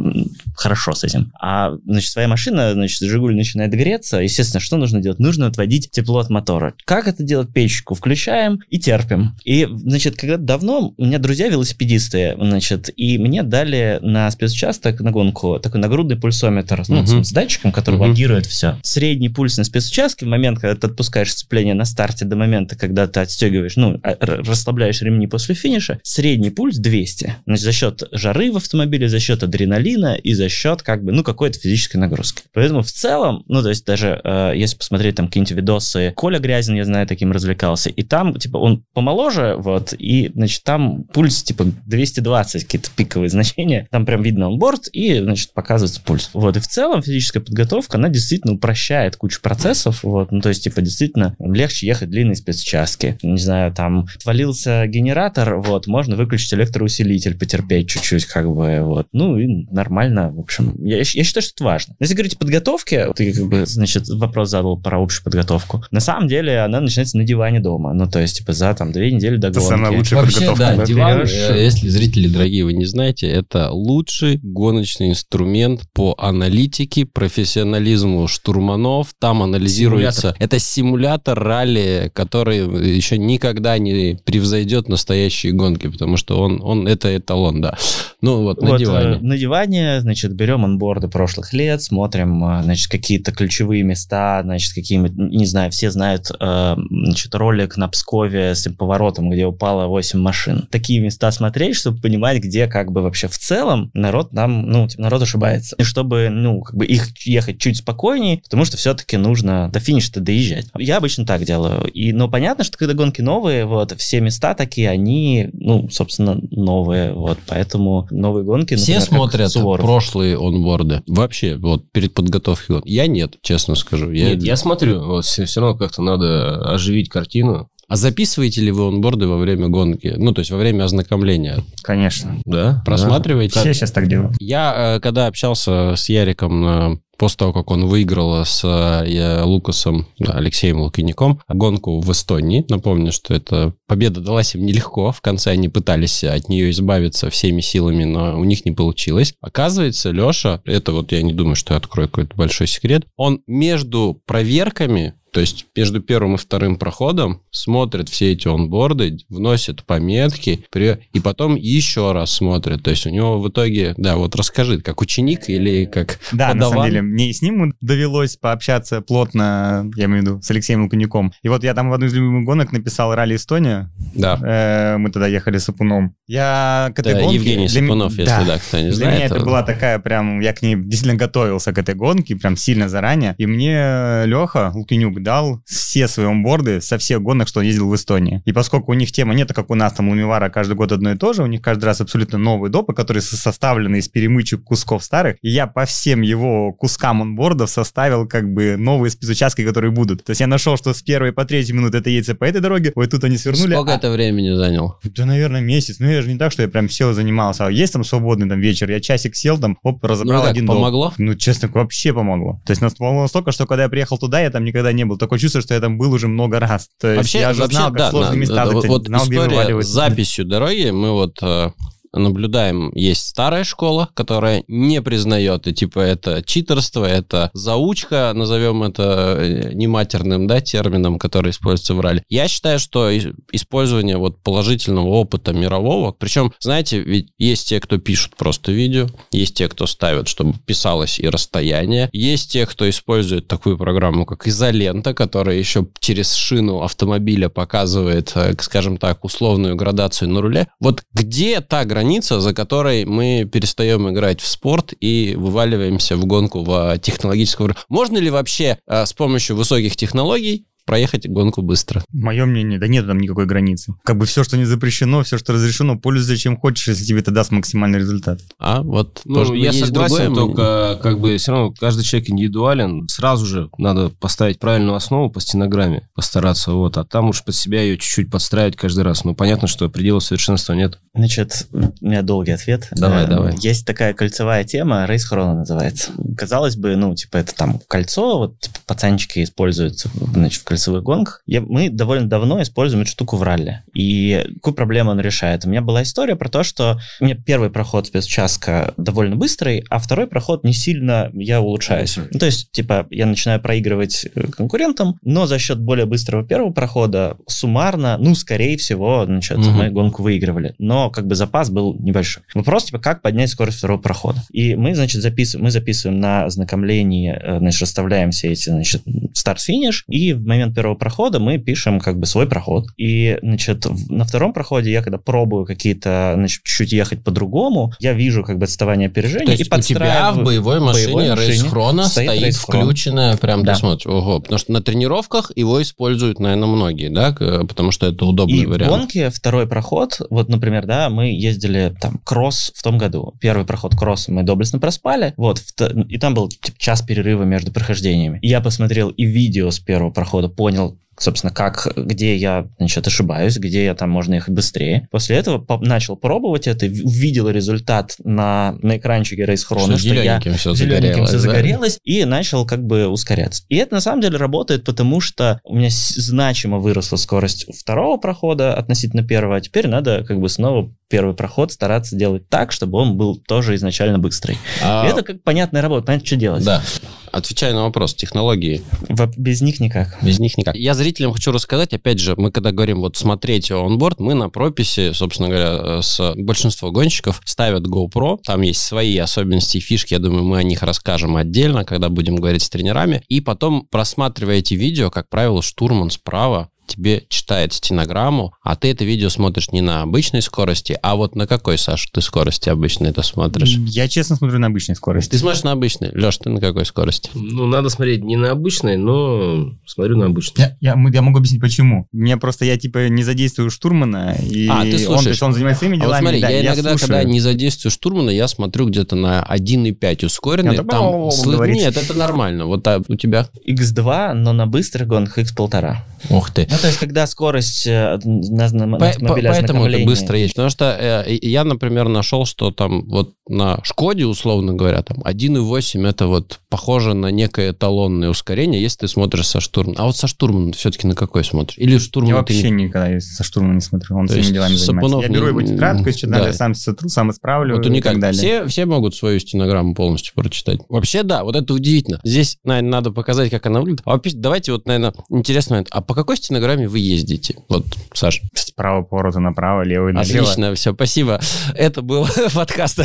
хорошо с этим. А, значит, своя машина, значит, Жигуль начинает греться, естественно, что нужно делать? Нужно отводить тепло от мотора. Как это делать? Печку включаем и терпим. И, значит, когда давно у меня друзья велосипедисты, значит, и мне дали на спецучасток, на гонку, такой нагрудный пульсометр, ну, Мгм. с датчиком, который Мгм. логирует все. Средний пульс на спецучастке в момент, когда ты отпускаешь сцепление на старте до момента, когда ты отстегиваешь, ну, а- расслабляешь ремни после финиша, средний пульс 200. Значит, за счет жары в автомобиле, за счет адреналина и за счет, как бы, ну, какой-то физической нагрузки. Поэтому в целом, ну, то есть даже э, если посмотреть там какие-нибудь видосы, Коля Грязин, я знаю, таким развлекался, и там, типа, он помоложе, вот, и, значит, там пульс, типа, 220, какие-то пиковые [laughs] значения, там прям видно онборд, и, значит, показывается пульс. Вот, и в целом физическая подготовка, она действительно упрощает кучу процессов, вот, ну, то есть, типа, действительно легче ехать длинные спецучастки. Не знаю, там отвалился генератор, вот, можно выключить электроусилитель, потерпеть чуть-чуть, как бы, вот, ну, и нормально, в общем, я, я считаю, что это важно. Если говорить о подготовке, ты, как бы, значит, вопрос задал про общую подготовку. На самом деле, она начинается на диване дома, ну, то есть, типа, за, там, две недели до Это гонки. самая лучшая Вообще, подготовка. да, да, диван, берешь. э, если зрители дорогие, вы не знаете, это лучший гоночный инструмент по аналитике, профессионализму штурманов. Там анализируется... Симулятор. Это симулятор ралли, который еще никогда не превзойдет настоящие гонки, потому что он, он это эталон, да. Ну вот, на Вот, диване. э, на диване, значит, берем онборд онборды прошлых лет, смотрим, э, значит, какие-то ключевые места, значит, какие, не знаю, все знают, э, значит, ролик на Пскове с поворотом, где упало 8 машин. Такие места смотреть, чтобы понимать, где как бы вообще в целом народ нам, ну, типа, народ ошибается. И чтобы, ну, как бы их ехать чуть спокойнее, потому что все-таки нужно до финиша-то доезжать. Я обычно так делаю. И, но понятно, что когда гонки новые, вот, все места такие, они, ну, собственно, новые, вот, поэтому новые гонки, Все например, смотрят прошлые онборды. Вообще, вот перед подготовкой. Я нет, честно скажу. Я... Нет, я смотрю, вот все, все равно как-то надо оживить картину. А записываете ли вы онборды во время гонки? Ну, то есть во время ознакомления? Конечно. Да? Просматриваете? Все сейчас так делают. Я, э, когда общался с Яриком э, после того, как он выиграл с э, Лукасом Алексеем Лукиняком гонку в Эстонии. Напомню, что эта победа далась им нелегко. В конце они пытались от нее избавиться всеми силами, но у них не получилось. Оказывается, Леша, это вот я не думаю, что я открою какой-то большой секрет, он между проверками то есть между первым и вторым проходом смотрит все эти онборды, вносит пометки, и потом еще раз смотрит. То есть у него в итоге, да, вот расскажи, как ученик или как Да, на самом подаван? деле, мне и с ним довелось пообщаться плотно, я имею в виду, с Алексеем Лукуняком. И вот я там в одну из любимых гонок написал «Ралли Эстония». Да. Э, Мы тогда ехали с Сапуном. Я к этой Это гонке... Евгений для Сапунов, если да, кто не Для знает. меня это была такая прям, я к ней действительно готовился к этой гонке, прям сильно заранее. И мне Леха Лукинюк дал все свои онборды со всех гонок, что он ездил в Эстонии. И поскольку у них тема не так, как у нас там Лумивара каждый год одно и то же, у них каждый раз абсолютно новые допы, которые со- составлены из перемычек кусков старых. И я по всем его кускам онбордов составил как бы новые спецучастки, которые будут. То есть я нашел, что с первой по третью минут это едется по этой дороге, ой, тут они свернули. Сколько а- это времени занял? да, наверное, месяц. Ну, я же не так, что я прям сел и занимался. А есть там свободный там вечер, я часик сел там, оп, разобрал Ну, как, один дом. помогло? Ну, честно, вообще помогло. То есть нас помогло настолько, что когда я приехал туда, я там никогда не был. Такое чувство, что я там был уже много раз. То есть Вообще, я уже вообще, знал, как да, сложные на- места вот, заценить, вот знал, история с записью дороги, мы вот э, наблюдаем, есть старая школа, которая не признает, и типа это читерство, это заучка, назовем это э, нематерным, да, термином, который используется в ралли. Я считаю, что использование вот положительного опыта мирового, причем, знаете, ведь есть те, кто пишут просто видео, есть те, кто ставят, чтобы писалось и расстояние, есть те, кто использует такую программу, как изолента, которая еще через шину автомобиля показывает, э, скажем так, условную градацию на руле. Вот где та граница, за которой мы перестаем играть в спорт и вываливаемся в гонку в технологическую... Можно ли вообще э, с помощью высоких технологий проехать гонку быстро? Мое мнение, да нет там никакой границы. Как бы все, что не запрещено, все, что разрешено, пользуйся чем хочешь, если тебе это даст максимальный результат. А вот Ну, быть, я согласен, другое мнение? только как бы все равно каждый человек индивидуален. Сразу же надо поставить правильную основу по стенограмме, постараться, вот, а там уж под себя ее чуть-чуть подстраивать каждый раз. Ну, понятно, что предела совершенства нет. Значит, у меня долгий ответ. Давай, Э, давай. Есть такая кольцевая тема, рейс хрона называется. Казалось бы, ну, типа, это там кольцо, вот типа, пацанчики используют значит, в кольцевых гонках. Я, мы довольно давно используем эту штуку в ралли. И какую проблему он решает? У меня была история про то, что у меня первый проход спецучастка довольно быстрый, а второй проход не сильно я улучшаюсь. Ну, то есть, типа, я начинаю проигрывать э, конкурентам, но за счет более быстрого первого прохода суммарно, ну, скорее всего, значит, Мгм. мы гонку выигрывали. Но как бы запас был небольшой. Вопрос, типа, как поднять скорость второго прохода? И мы, значит, записываем, мы записываем на ознакомлении, э, значит, расставляем все эти, значит, старт-финиш, и в момент первого прохода мы пишем как бы свой проход. И, значит, в- на втором проходе я когда пробую какие-то, значит, чуть-чуть ехать по-другому, я вижу как бы отставание опережения То и есть у тебя в боевой машине, боевой машине хрона стоит стоит, рейс хрон. включенная, прям Да. ты смотришь, ого, потому что на тренировках его используют, наверное, многие, да, потому что это удобный И в вариант. гонке второй проход, вот, например, да, мы ездили там кросс в том году. Первый проход кросс мы доблестно проспали, вот, в и там был типа, час перерыва между прохождениями. И я посмотрел и видео с первого прохода, понял, собственно, как, где я, значит, ошибаюсь, где я там можно ехать быстрее. После этого по- начал пробовать это, в- увидел результат на, на экранчике Race Chrome, что зелененьким все загорелось. все да? загорелось, и начал как бы ускоряться. И это на самом деле работает, потому что у меня значимо выросла скорость второго прохода относительно первого, а теперь надо как бы снова первый проход стараться делать так, чтобы он был тоже изначально быстрый. А, И это как понятная работа, понятно, что делать. Да. Отвечая на вопрос, технологии, Во- Без них никак. без них никак. Я зря зрителям хочу рассказать, опять же, мы когда говорим вот смотреть онборд, мы на прописи, собственно говоря, с большинство гонщиков ставят GoPro, там есть свои особенности и фишки, я думаю, мы о них расскажем отдельно, когда будем говорить с тренерами, и потом просматривая эти видео, как правило, штурман справа тебе читает стенограмму, а ты это видео смотришь не на обычной скорости, а вот на какой, Саш, ты скорости обычно это смотришь? Я честно смотрю на обычной скорости. Ты смотришь на обычной. Леш, ты на какой скорости? Ну, надо смотреть не на обычной, но смотрю на обычной. Я, я, я могу объяснить, почему. Мне просто, я типа не задействую штурмана, и А, ты он, то слушаешь. есть он занимается своими А делами. вот смотри, да, я иногда, слушаю. когда не задействую штурмана, я смотрю где-то на 1.5 ускоренный. Я Там говорит. Нет, это нормально. Вот а, у тебя... X2, но на быстрых гонках X1,5. Ух ты. Ну, то есть, когда скорость э, на, на, на По- Поэтому это быстро есть. Потому что э, я, например, нашел, что там вот на Шкоде, условно говоря, там 1.8 это вот похоже на некое эталонное ускорение, если ты смотришь со штурманом. А вот со штурманом ты все-таки на какой смотришь? Или штурман Я ты вообще не- никогда со штурманом не смотрю. Он То своими делами занимается. Я беру его тетрадку, если да. надо, сам сотру, сам исправлю Вот и так далее. Все, все могут свою стенограмму полностью прочитать. Вообще, да, вот это удивительно. Здесь, наверное, надо показать, как она выглядит. А вообще, давайте вот, наверное, интересный момент. А по какой стенограмме вы ездите? Вот, Саш. Справа повороту направо, левый налево. Отлично, все, спасибо. Это был [laughs] подкаст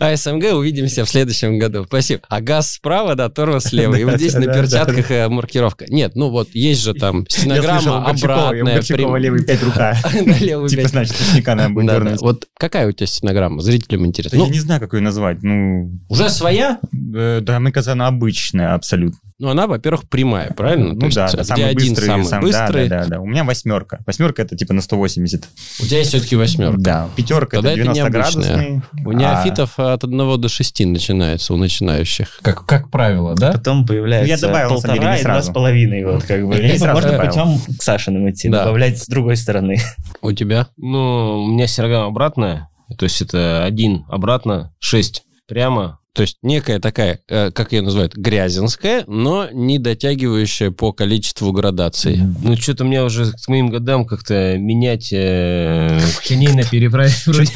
АСМГ. Увидимся в следующем году. Спасибо. А газ справа, да, тормоз слева. И [laughs] вот здесь на перчатках э, маркировка. Нет, ну вот, есть же там Я стенограмма обратная. Прям- левый пять [laughs] рука. Типа, значит, точника надо будет дернуть. Вот какая у тебя стенограмма? Зрителям интересно. Я Ну, не знаю, как ее назвать. Ну, уже своя? э, да, мне кажется, она обычная абсолютно. Ну, она, во-первых, прямая, правильно? Ну То есть, да, да, где самый один быстрый. самый сам- да, быстрый. Да, да, да. У меня восьмерка. Восьмерка это типа на 180. У тебя есть все-таки восьмерка. Да. Пятерка Тогда это это 90 необычная. градусный. У А, неофитов от 1 до 6 начинается, у начинающих. Как, как правило, да? Потом появляется Я добавил, деле, полтора не и два с половиной. Вот, как бы. [laughs] Либо сразу можно добавил. путем к Сашиным идти, Да. добавлять с другой стороны. У тебя? Ну, у меня стенограмма обратная, то есть это один обратно, шесть прямо, То есть некая такая, э, как ее называют, грязинская, но не дотягивающая по количеству градаций. Ну, что-то мне уже к моим годам как-то менять э, [laughs]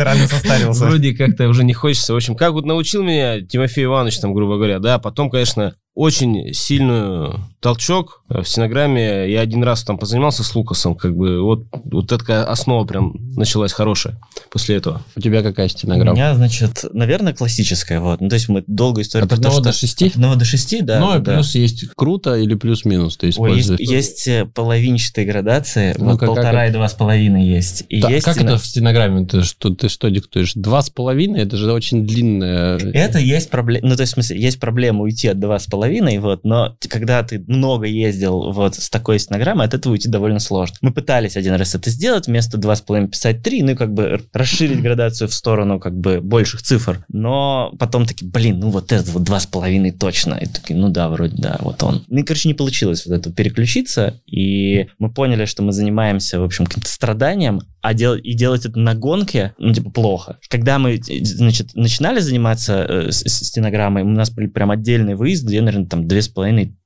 рано [laughs] состарился. Вроде как-то уже не хочется. В общем, как вот научил меня Тимофей Иванович, там, грубо говоря, да, потом, конечно, очень сильную толчок в стенограмме. Я один раз там позанимался с Лукасом, как бы вот, вот такая основа прям началась хорошая после этого. У тебя какая У стенограмма? меня, значит, наверное, классическая. Вот. Ну, то есть мы долгую историю От 1 до 6? От 1 до 6, да. ну, и да. плюс есть круто или плюс-минус ты Ой, есть, используешь. есть э, половинчатые градации, Ну, вот как- полтора как и два с половиной есть. И Да, есть как и на- это в стенограмме? Ты что, ты что диктуешь? Два с половиной? Это же очень длинная... Это есть проблема, ну, то есть, в смысле, есть проблема уйти от два с половиной, вот, но когда ты много ездил вот с такой стенограммой, от этого уйти довольно сложно. Мы пытались один раз это сделать, вместо два с половиной писать три, ну, и как бы расширить градацию в сторону, как бы, больших цифр, но потом такие, блин, ну, вот это вот два с половиной точно, и такие, ну, да, вроде, да, вот он. Ну, и, короче, не получилось вот это переключиться, и мы поняли, что мы занимаемся, в общем, каким-то страданием, а дел- и делать это на гонке, ну, типа, плохо. Когда мы, э, значит, начинали заниматься э, стенограммой, у нас были прям отдельный выезд, где, наверное, там, две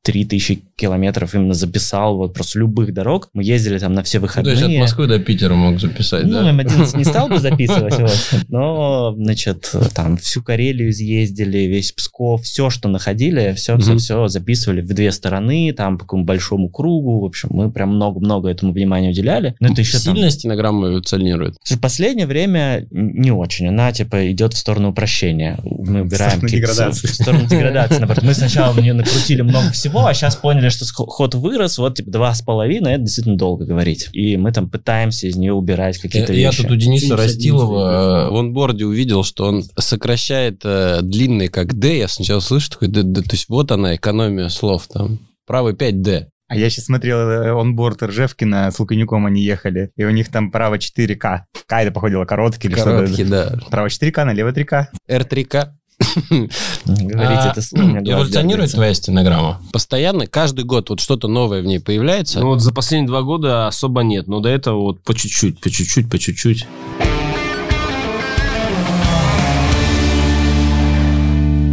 с половиной, три тысячи километров именно записал, вот, просто любых дорог. Мы ездили там на все Ну, выходные. то есть от Москвы до Питера мог записать, Ну, да? М11 не стал бы [laughs] записывать, вот. но, значит, там всю Карелию изъездили, весь Псков, все, что находили, все, все, Мгм. все записывали в две стороны, там по какому большому кругу, в общем, мы прям много-много этому внимания уделяли. Но это еще там... Сильно стенограмма эволюционирует? В последнее время не очень. Она, типа, идет в сторону упрощения. Мы убираем сторону какие-то- деградации. В сторону деградации. наоборот. Мы сначала на нее накрутили много всего, а сейчас поняли, что ход вырос, вот, типа, два с половиной, это действительно долго говорить. И мы там пытаемся из нее убирать какие-то Я вещи. тут у Дениса 71 Растилова э, в онборде увидел, что он сокращает э, длинный как D. Я сначала слышу такой, «Д- Д». то есть вот она, экономия слов там. Правый 5D. А я сейчас смотрел э, онборд Ржевкина, с Луканюком они ехали, и у них там право 4К. К это, походило, короткий или Короткий, что-то. да. Право 4К, налево 3К. R3K. [laughs] Говорить это слово, Эволюционирует твоя стенограмма? Постоянно, каждый год вот что-то новое в ней появляется? Ну вот за последние два года особо нет, но до этого вот по чуть-чуть, по чуть-чуть, по чуть-чуть.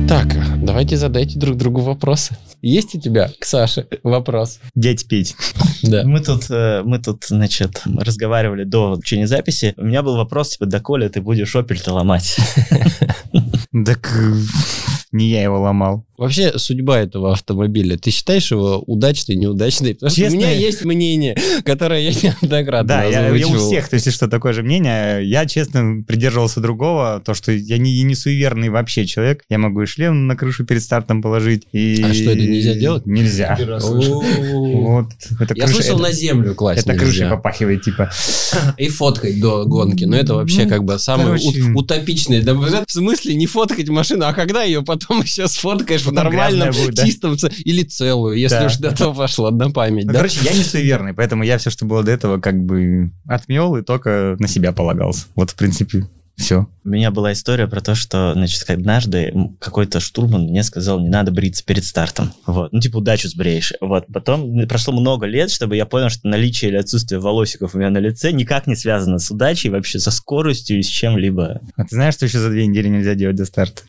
Так, давайте задайте друг другу вопросы. Есть у тебя к Саше вопрос? Дядь Петь. [laughs] Да. Мы тут, э, мы тут, значит, разговаривали до включения записи. У меня был вопрос, типа, доколе ты будешь опель-то ломать? [laughs] Так э, [laughs] не я его ломал. Вообще, судьба этого автомобиля, ты считаешь его удачной, неудачной? Потому что у Честно? меня есть мнение, [laughs] которое я неоднократно Да, я, я у всех, то есть, что такое же мнение. Я, честно, придерживался другого, то, что я не, я не суеверный вообще человек. Я могу и шлем на крышу перед стартом положить. И... А что, это нельзя делать? Нельзя. Вот, это Я крыша- слышал, это- на землю класть Это нельзя. крышей попахивает, типа. [laughs] И фоткать до гонки. Но это вообще Ну, как бы самое короче. ут- утопичное. Да, в смысле не фоткать машину, а когда ее потом [laughs] еще сфоткаешь в нормальном, чистом или целую, если уж до того пошло, на память. Короче, я не суеверный, поэтому я все, что было до этого, как бы отмел и только на себя полагался. Вот, в принципе, все. У меня была история про то, что, значит, однажды какой-то штурман мне сказал, не надо бриться перед стартом. Вот. Ну, типа, удачу сбреешь. Вот. Потом прошло много лет, чтобы я понял, что наличие или отсутствие волосиков у меня на лице никак не связано с удачей, вообще со скоростью и с чем-либо. А ты знаешь, что еще за две недели нельзя делать до старта?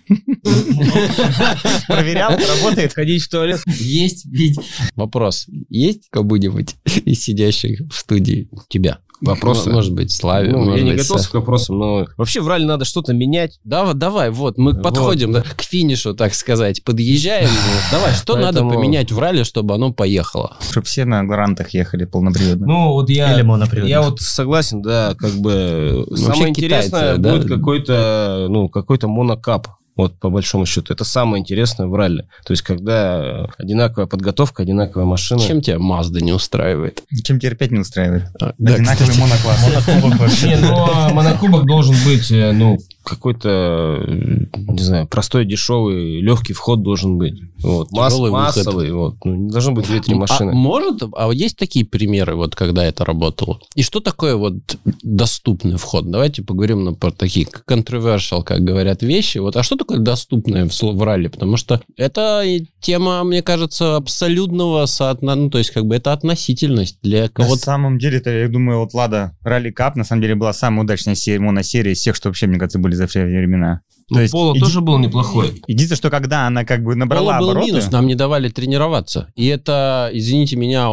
Проверял, работает. Ходить в туалет. Есть ведь... Вопрос. Есть кому-нибудь из сидящих в студии тебя? Вопросы? Может быть, Славе, Ну, может я не быть, готов к вопросам, но вообще в ралли надо что-то менять. Давай, давай, вот, мы Вот. подходим да, к финишу, так сказать, подъезжаем. [laughs] Давай, что надо поменять в ралли, чтобы оно поехало? Чтобы все на грантах ехали полноприводно. Ну, вот я... Или. Я вот согласен, да, как бы самое интересное китайцы, да? будет какой-то, ну, какой-то монокап. Вот, по большому счету. Это самое интересное в ралли. То есть, когда одинаковая подготовка, одинаковая машина. Чем тебя Мазда не устраивает? Чем тебя опять не устраивает? А, Да, Одинаковый кстати. монокласс. Не, ну, а монокубок должен быть, э, ну, какой-то, э, не знаю, простой, дешевый, легкий вход должен быть. Вот, масс- массовый, вот. Ну, не должно быть 2-3 А машины. может, а вот есть такие примеры, вот когда это работало? И что такое вот доступный вход? Давайте поговорим на про такие controversial, как говорят, вещи. Вот, а что такое доступное в, в ралли? Потому что это тема, мне кажется, абсолютного соотно... ну, то есть как бы это относительность для На кого-то. самом деле-то, я думаю, вот Лада Ралли Кап на самом деле была самая удачная серия, моносерия из всех, что вообще, мне кажется, были за все времена. Ну, то есть Поло иди- тоже был неплохой. Единственное, что когда она как бы набрала Поло был обороты... минус, нам не давали тренироваться. И это, извините меня,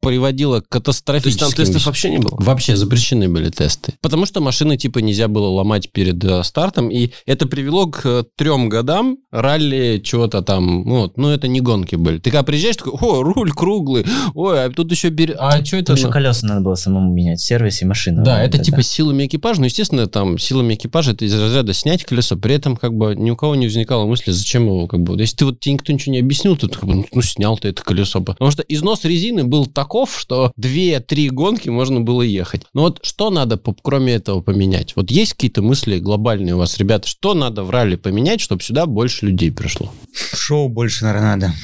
приводило к То есть катастрофическим там тестов вообще не было? Вообще запрещены были тесты. Потому что машины типа нельзя было ломать перед э, стартом. И это привело к э, трем годам ралли чего-то там. ну Вот. Ну, это не гонки были. Ты когда приезжаешь, такой, о, руль круглый. Ой, а тут еще... бер- А что это? Что ну?» колеса надо было самому менять, сервис и машину. Да, это типа силами экипажа. Ну, естественно, там силами экипажа это из разряда снять колесо. При этом как бы ни у кого не возникало мысли, зачем его как бы... Если ты вот тебе никто ничего не объяснил, то ты как бы, ну, ну, снял ты это колесо. Потому что износ резины был таков, что 2-3 гонки можно было ехать. Ну вот что надо, кроме этого, поменять? Вот есть какие-то мысли глобальные у вас, ребята? Что надо в ралли поменять, чтобы сюда больше людей пришло? Шоу больше, наверное, надо.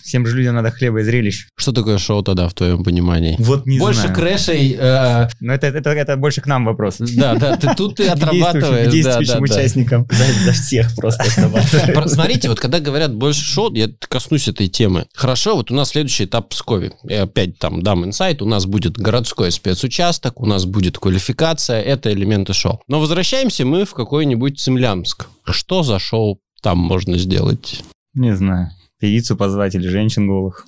Всем же людям надо хлеба и зрелищ. Что такое шоу тогда, в твоем понимании? Вот не больше знаю. крэшей... э, Но это, это, это больше к нам вопрос. да, да, ты, тут ты [laughs] К действующим- отрабатываешь. да, действующим да, да. участникам. [laughs] За, за всех просто Смотрите, вот когда говорят больше шоу, я коснусь этой темы. Хорошо, вот у нас следующий этап в Пскове. Я опять там дам инсайт. У нас будет городской спецучасток, у нас будет квалификация, это элементы шоу. Но возвращаемся мы в какой-нибудь Цимлянск. Что за шоу там можно сделать? Не знаю. Певицу позвать или женщин голых.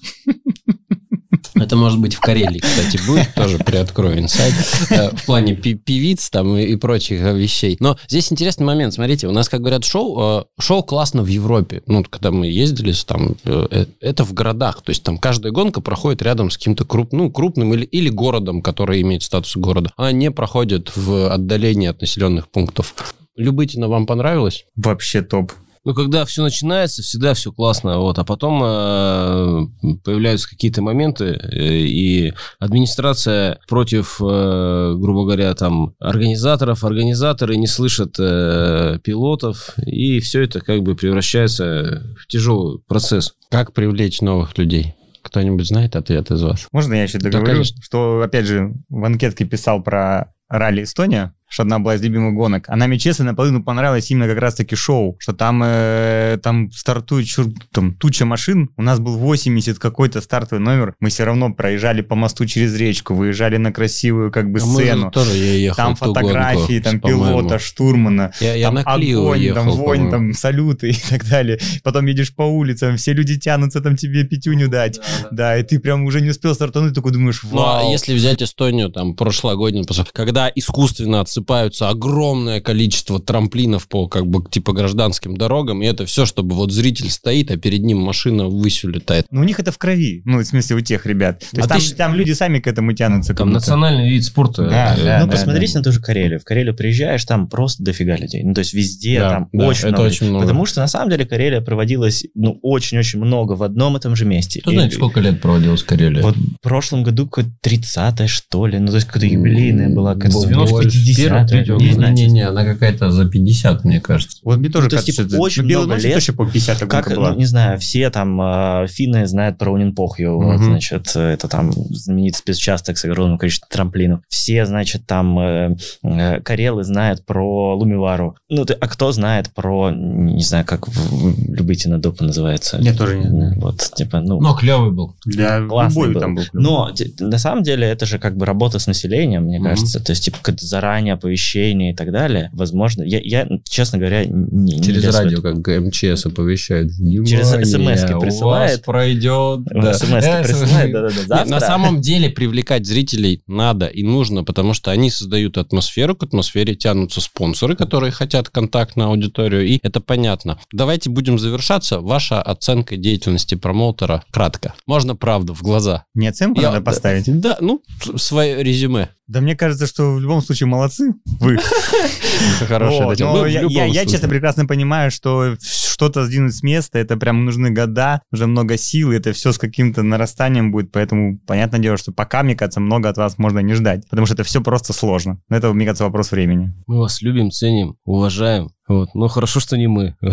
Это может быть в Карелии, кстати, будет, тоже приоткрою инсайт, э, в плане певиц там и, и прочих э, вещей. Но здесь интересный момент, смотрите, у нас, как говорят, шоу, э, шоу классно в Европе. Ну, когда мы ездили, там, это в городах, то есть там каждая гонка проходит рядом с каким-то круп, ну, крупным или, или городом, который имеет статус города. Она не проходит в отдалении от населенных пунктов. Любытина вам понравилось? Вообще топ. Ну, когда все начинается, всегда все классно, вот, а потом э, появляются какие-то моменты, э, и администрация против, э, грубо говоря, там, организаторов, организаторы не слышат э, пилотов, и все это как бы превращается в тяжелый процесс. Как привлечь новых людей? Кто-нибудь знает ответ из вас? Можно я еще Да, договорю, конечно. что, опять же, в анкетке писал про ралли Эстония, что одна была из любимых гонок. А нам, и честно, наполовину понравилось именно как раз-таки шоу, что там, э, там стартует чур- там, туча машин, у нас был 80 какой-то стартовый номер, мы все равно проезжали по мосту через речку, выезжали на красивую как бы А сцену. тоже я ехал Там фотографии, гонку, там пилота, штурмана, Я, я там огонь, ехал, там вонь, там салюты [laughs] и так далее. Потом едешь по улицам, все люди тянутся там тебе пятюню дать. Да, и ты прям уже не успел стартануть, такой думаешь, Ну, а вау. если взять Эстонию, там, прошлогоднюю, когда искусственно рассыпаются огромное количество трамплинов по как бы типа гражданским дорогам, и это все, чтобы вот зритель стоит, а перед ним машина ввысь улетает. Но у них это в крови, ну, в смысле, у тех ребят. То есть А там, ты там люди сами к этому тянутся. Там национальный вид спорта. Да, Э, да, ну, да, посмотрите да. на ту же Карелию. В Карелию приезжаешь, там просто дофига людей. Ну, то есть везде Да, там да, очень это много. очень много. Потому что, на самом деле, Карелия проводилась, ну, очень-очень много в одном и том же месте. Кто И- знает, сколько лет проводилась Карелия? Вот прошлом году какое-то 30 что ли, ну, то есть какая-то юбилейная была, какая-то Больше. 90 Первый, третий, не знаю. Не-не-не, она какая-то за 50, мне кажется. Вот мне тоже Ну, кажется, типа, это- очень ну, много лет. точно по 50 Как, ну, не знаю, все там э, финны знают про Унинпохью, вот, Мгм. значит, это там знаменитый спецучасток с огромным количеством трамплинов. Все, значит, там э, э, карелы знают про Лумивару. Ну, ты- а кто знает про, не знаю, как в, в Любытино допа называется? Я тоже не знаю. Вот, типа, ну... Но клевый был. Для Классный любой был. там был. Но на самом деле это же как бы работа с населением, мне Мгм. кажется. То есть, типа, заранее оповещение и так далее. Возможно, я, я честно говоря, не, не Через в радио, как МЧС оповещает. Через Внимание, смс-ки у присылает. пройдет. да. СМС присылает, да-да-да. На самом деле привлекать зрителей надо и нужно, потому что они создают атмосферу, к атмосфере тянутся спонсоры, которые хотят контакт на аудиторию, и это понятно. Давайте будем завершаться. Ваша оценка деятельности промоутера кратко. Можно правду в глаза. Не оценку Я- надо поставить. Да, ну, свое резюме. Да мне кажется, что в любом случае молодцы вы. [laughs] Но Ну, в я, честно прекрасно понимаю, что что-то сдвинуть с места, это прям нужны года, уже много сил, это все с каким-то нарастанием будет, поэтому понятное дело, что пока, мне кажется, много от вас можно не ждать, потому что это все просто сложно. Но это, мне кажется, вопрос времени. Мы вас любим, ценим, уважаем. Вот. Но хорошо, что не мы. [laughs]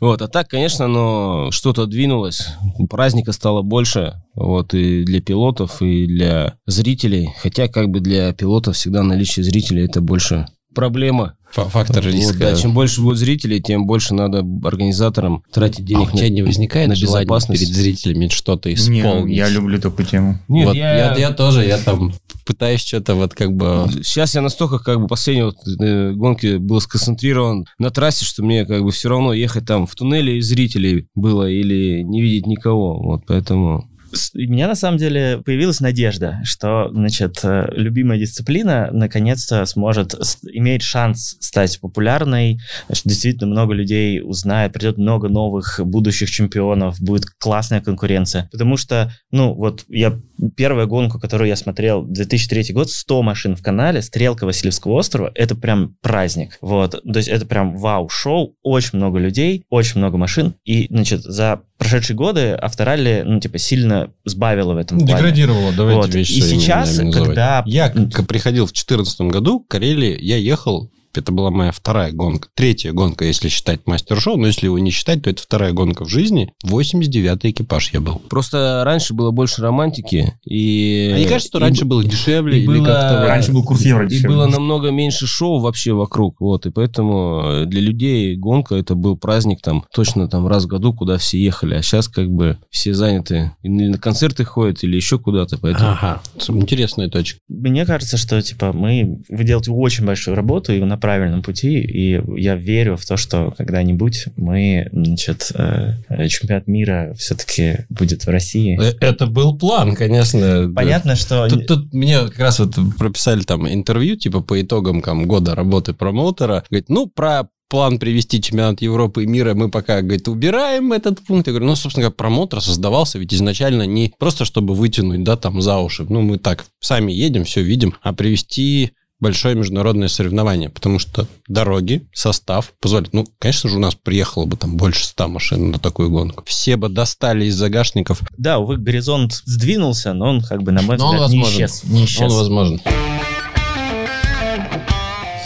Вот. А так, конечно, но что-то двинулось. Праздника стало больше. Вот. И для пилотов, и для зрителей. Хотя, как бы для пилотов всегда наличие зрителей это больше проблема. Фа- Фактор Вот, риска. да, чем больше будет зрителей, тем больше надо организаторам тратить А денег у тебя не возникает на безопасность. перед зрителями что-то Не, исполнить? я люблю такую тему. Нет, Вот я- я... я тоже, я там пытаюсь что-то вот как бы... Сейчас я настолько как бы последние вот, э, гонки был сконцентрирован на трассе, что мне как бы все равно ехать там в туннеле и зрителей было или не видеть никого. Вот поэтому... У меня на самом деле появилась надежда, что, значит, э, любимая дисциплина наконец-то сможет, имеет шанс стать популярной, что действительно много людей узнает, придет много новых будущих чемпионов, будет классная конкуренция. Потому что, ну, вот я первая гонка, которую я смотрел, 2003 год, 100 машин в канале, стрелка Васильевского острова, это прям праздник. Вот, то есть это прям вау-шоу, очень много людей, очень много машин, и, значит, за прошедшие годы авторалли, ну, типа, сильно сбавила в этом плане. Деградировало, давайте Вот. вещи И сейчас, когда- Я приходил в 2014 году в Карелии, я ехал это была моя вторая гонка. Третья гонка, если считать мастер-шоу. Но если его не считать, то это вторая гонка в жизни. 89-й экипаж я был. Просто раньше было больше романтики. И... А не кажется, что и- раньше было дешевле? и или было- Раньше был курс евро И дешевле. было намного меньше шоу вообще вокруг, вот, и поэтому э, для людей гонка это был праздник там точно там раз в году, куда все ехали, а сейчас как бы все заняты, или на концерты ходят, или еще куда-то, поэтому... Ага, интересная точка. Мне кажется, что типа мы вы делаете очень большую работу и на правильном пути, и я верю в то, что когда-нибудь мы, значит, э, чемпионат мира все-таки будет в России. Э, Это был план, конечно. да. Понятно, что Тут, тут мне как раз вот прописали там интервью, типа по итогам там, года работы промоутера. Говорит, ну, про план привести чемпионат Европы и мира мы пока, говорит, убираем этот пункт. Я говорю, ну, собственно говоря, промоутер создавался ведь изначально не просто, чтобы вытянуть, да, там, за уши. Ну, мы так сами едем, все видим, а привести большое международное соревнование, потому что дороги, состав позволят. Ну, конечно же, у нас приехало бы там больше ста машин на такую гонку. Все бы достали из загашников. да, увы, горизонт сдвинулся, но он как бы на мой Но он взгляд не исчез. Не исчез. Он возможен.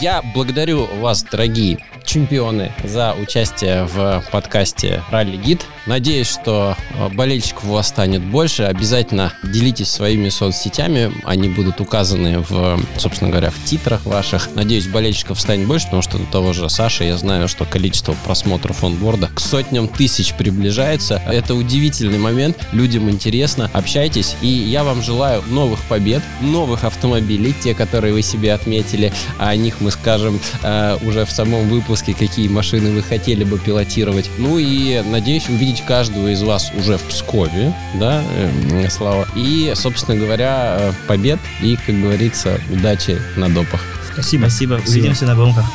Я благодарю вас, дорогие чемпионы, за участие в подкасте «Ралли Гид». Надеюсь, что э, болельщиков у вас станет больше. Обязательно делитесь своими соцсетями. Они будут указаны, в, собственно говоря, в титрах ваших. Надеюсь, болельщиков станет больше, потому что у того же Саши я знаю, что количество просмотров онборда к сотням тысяч приближается. Это удивительный момент. Людям интересно. Общайтесь. И я вам желаю новых побед, новых автомобилей, те, которые вы себе отметили. А о них мы скажем э, уже в самом выпуске какие машины вы хотели бы пилотировать. Ну и надеюсь увидеть каждого из вас уже в Пскове, да, э, Слава. И, собственно говоря, э, побед и, как говорится, удачи на допах. Спасибо. Спасибо. Увидимся на гонках.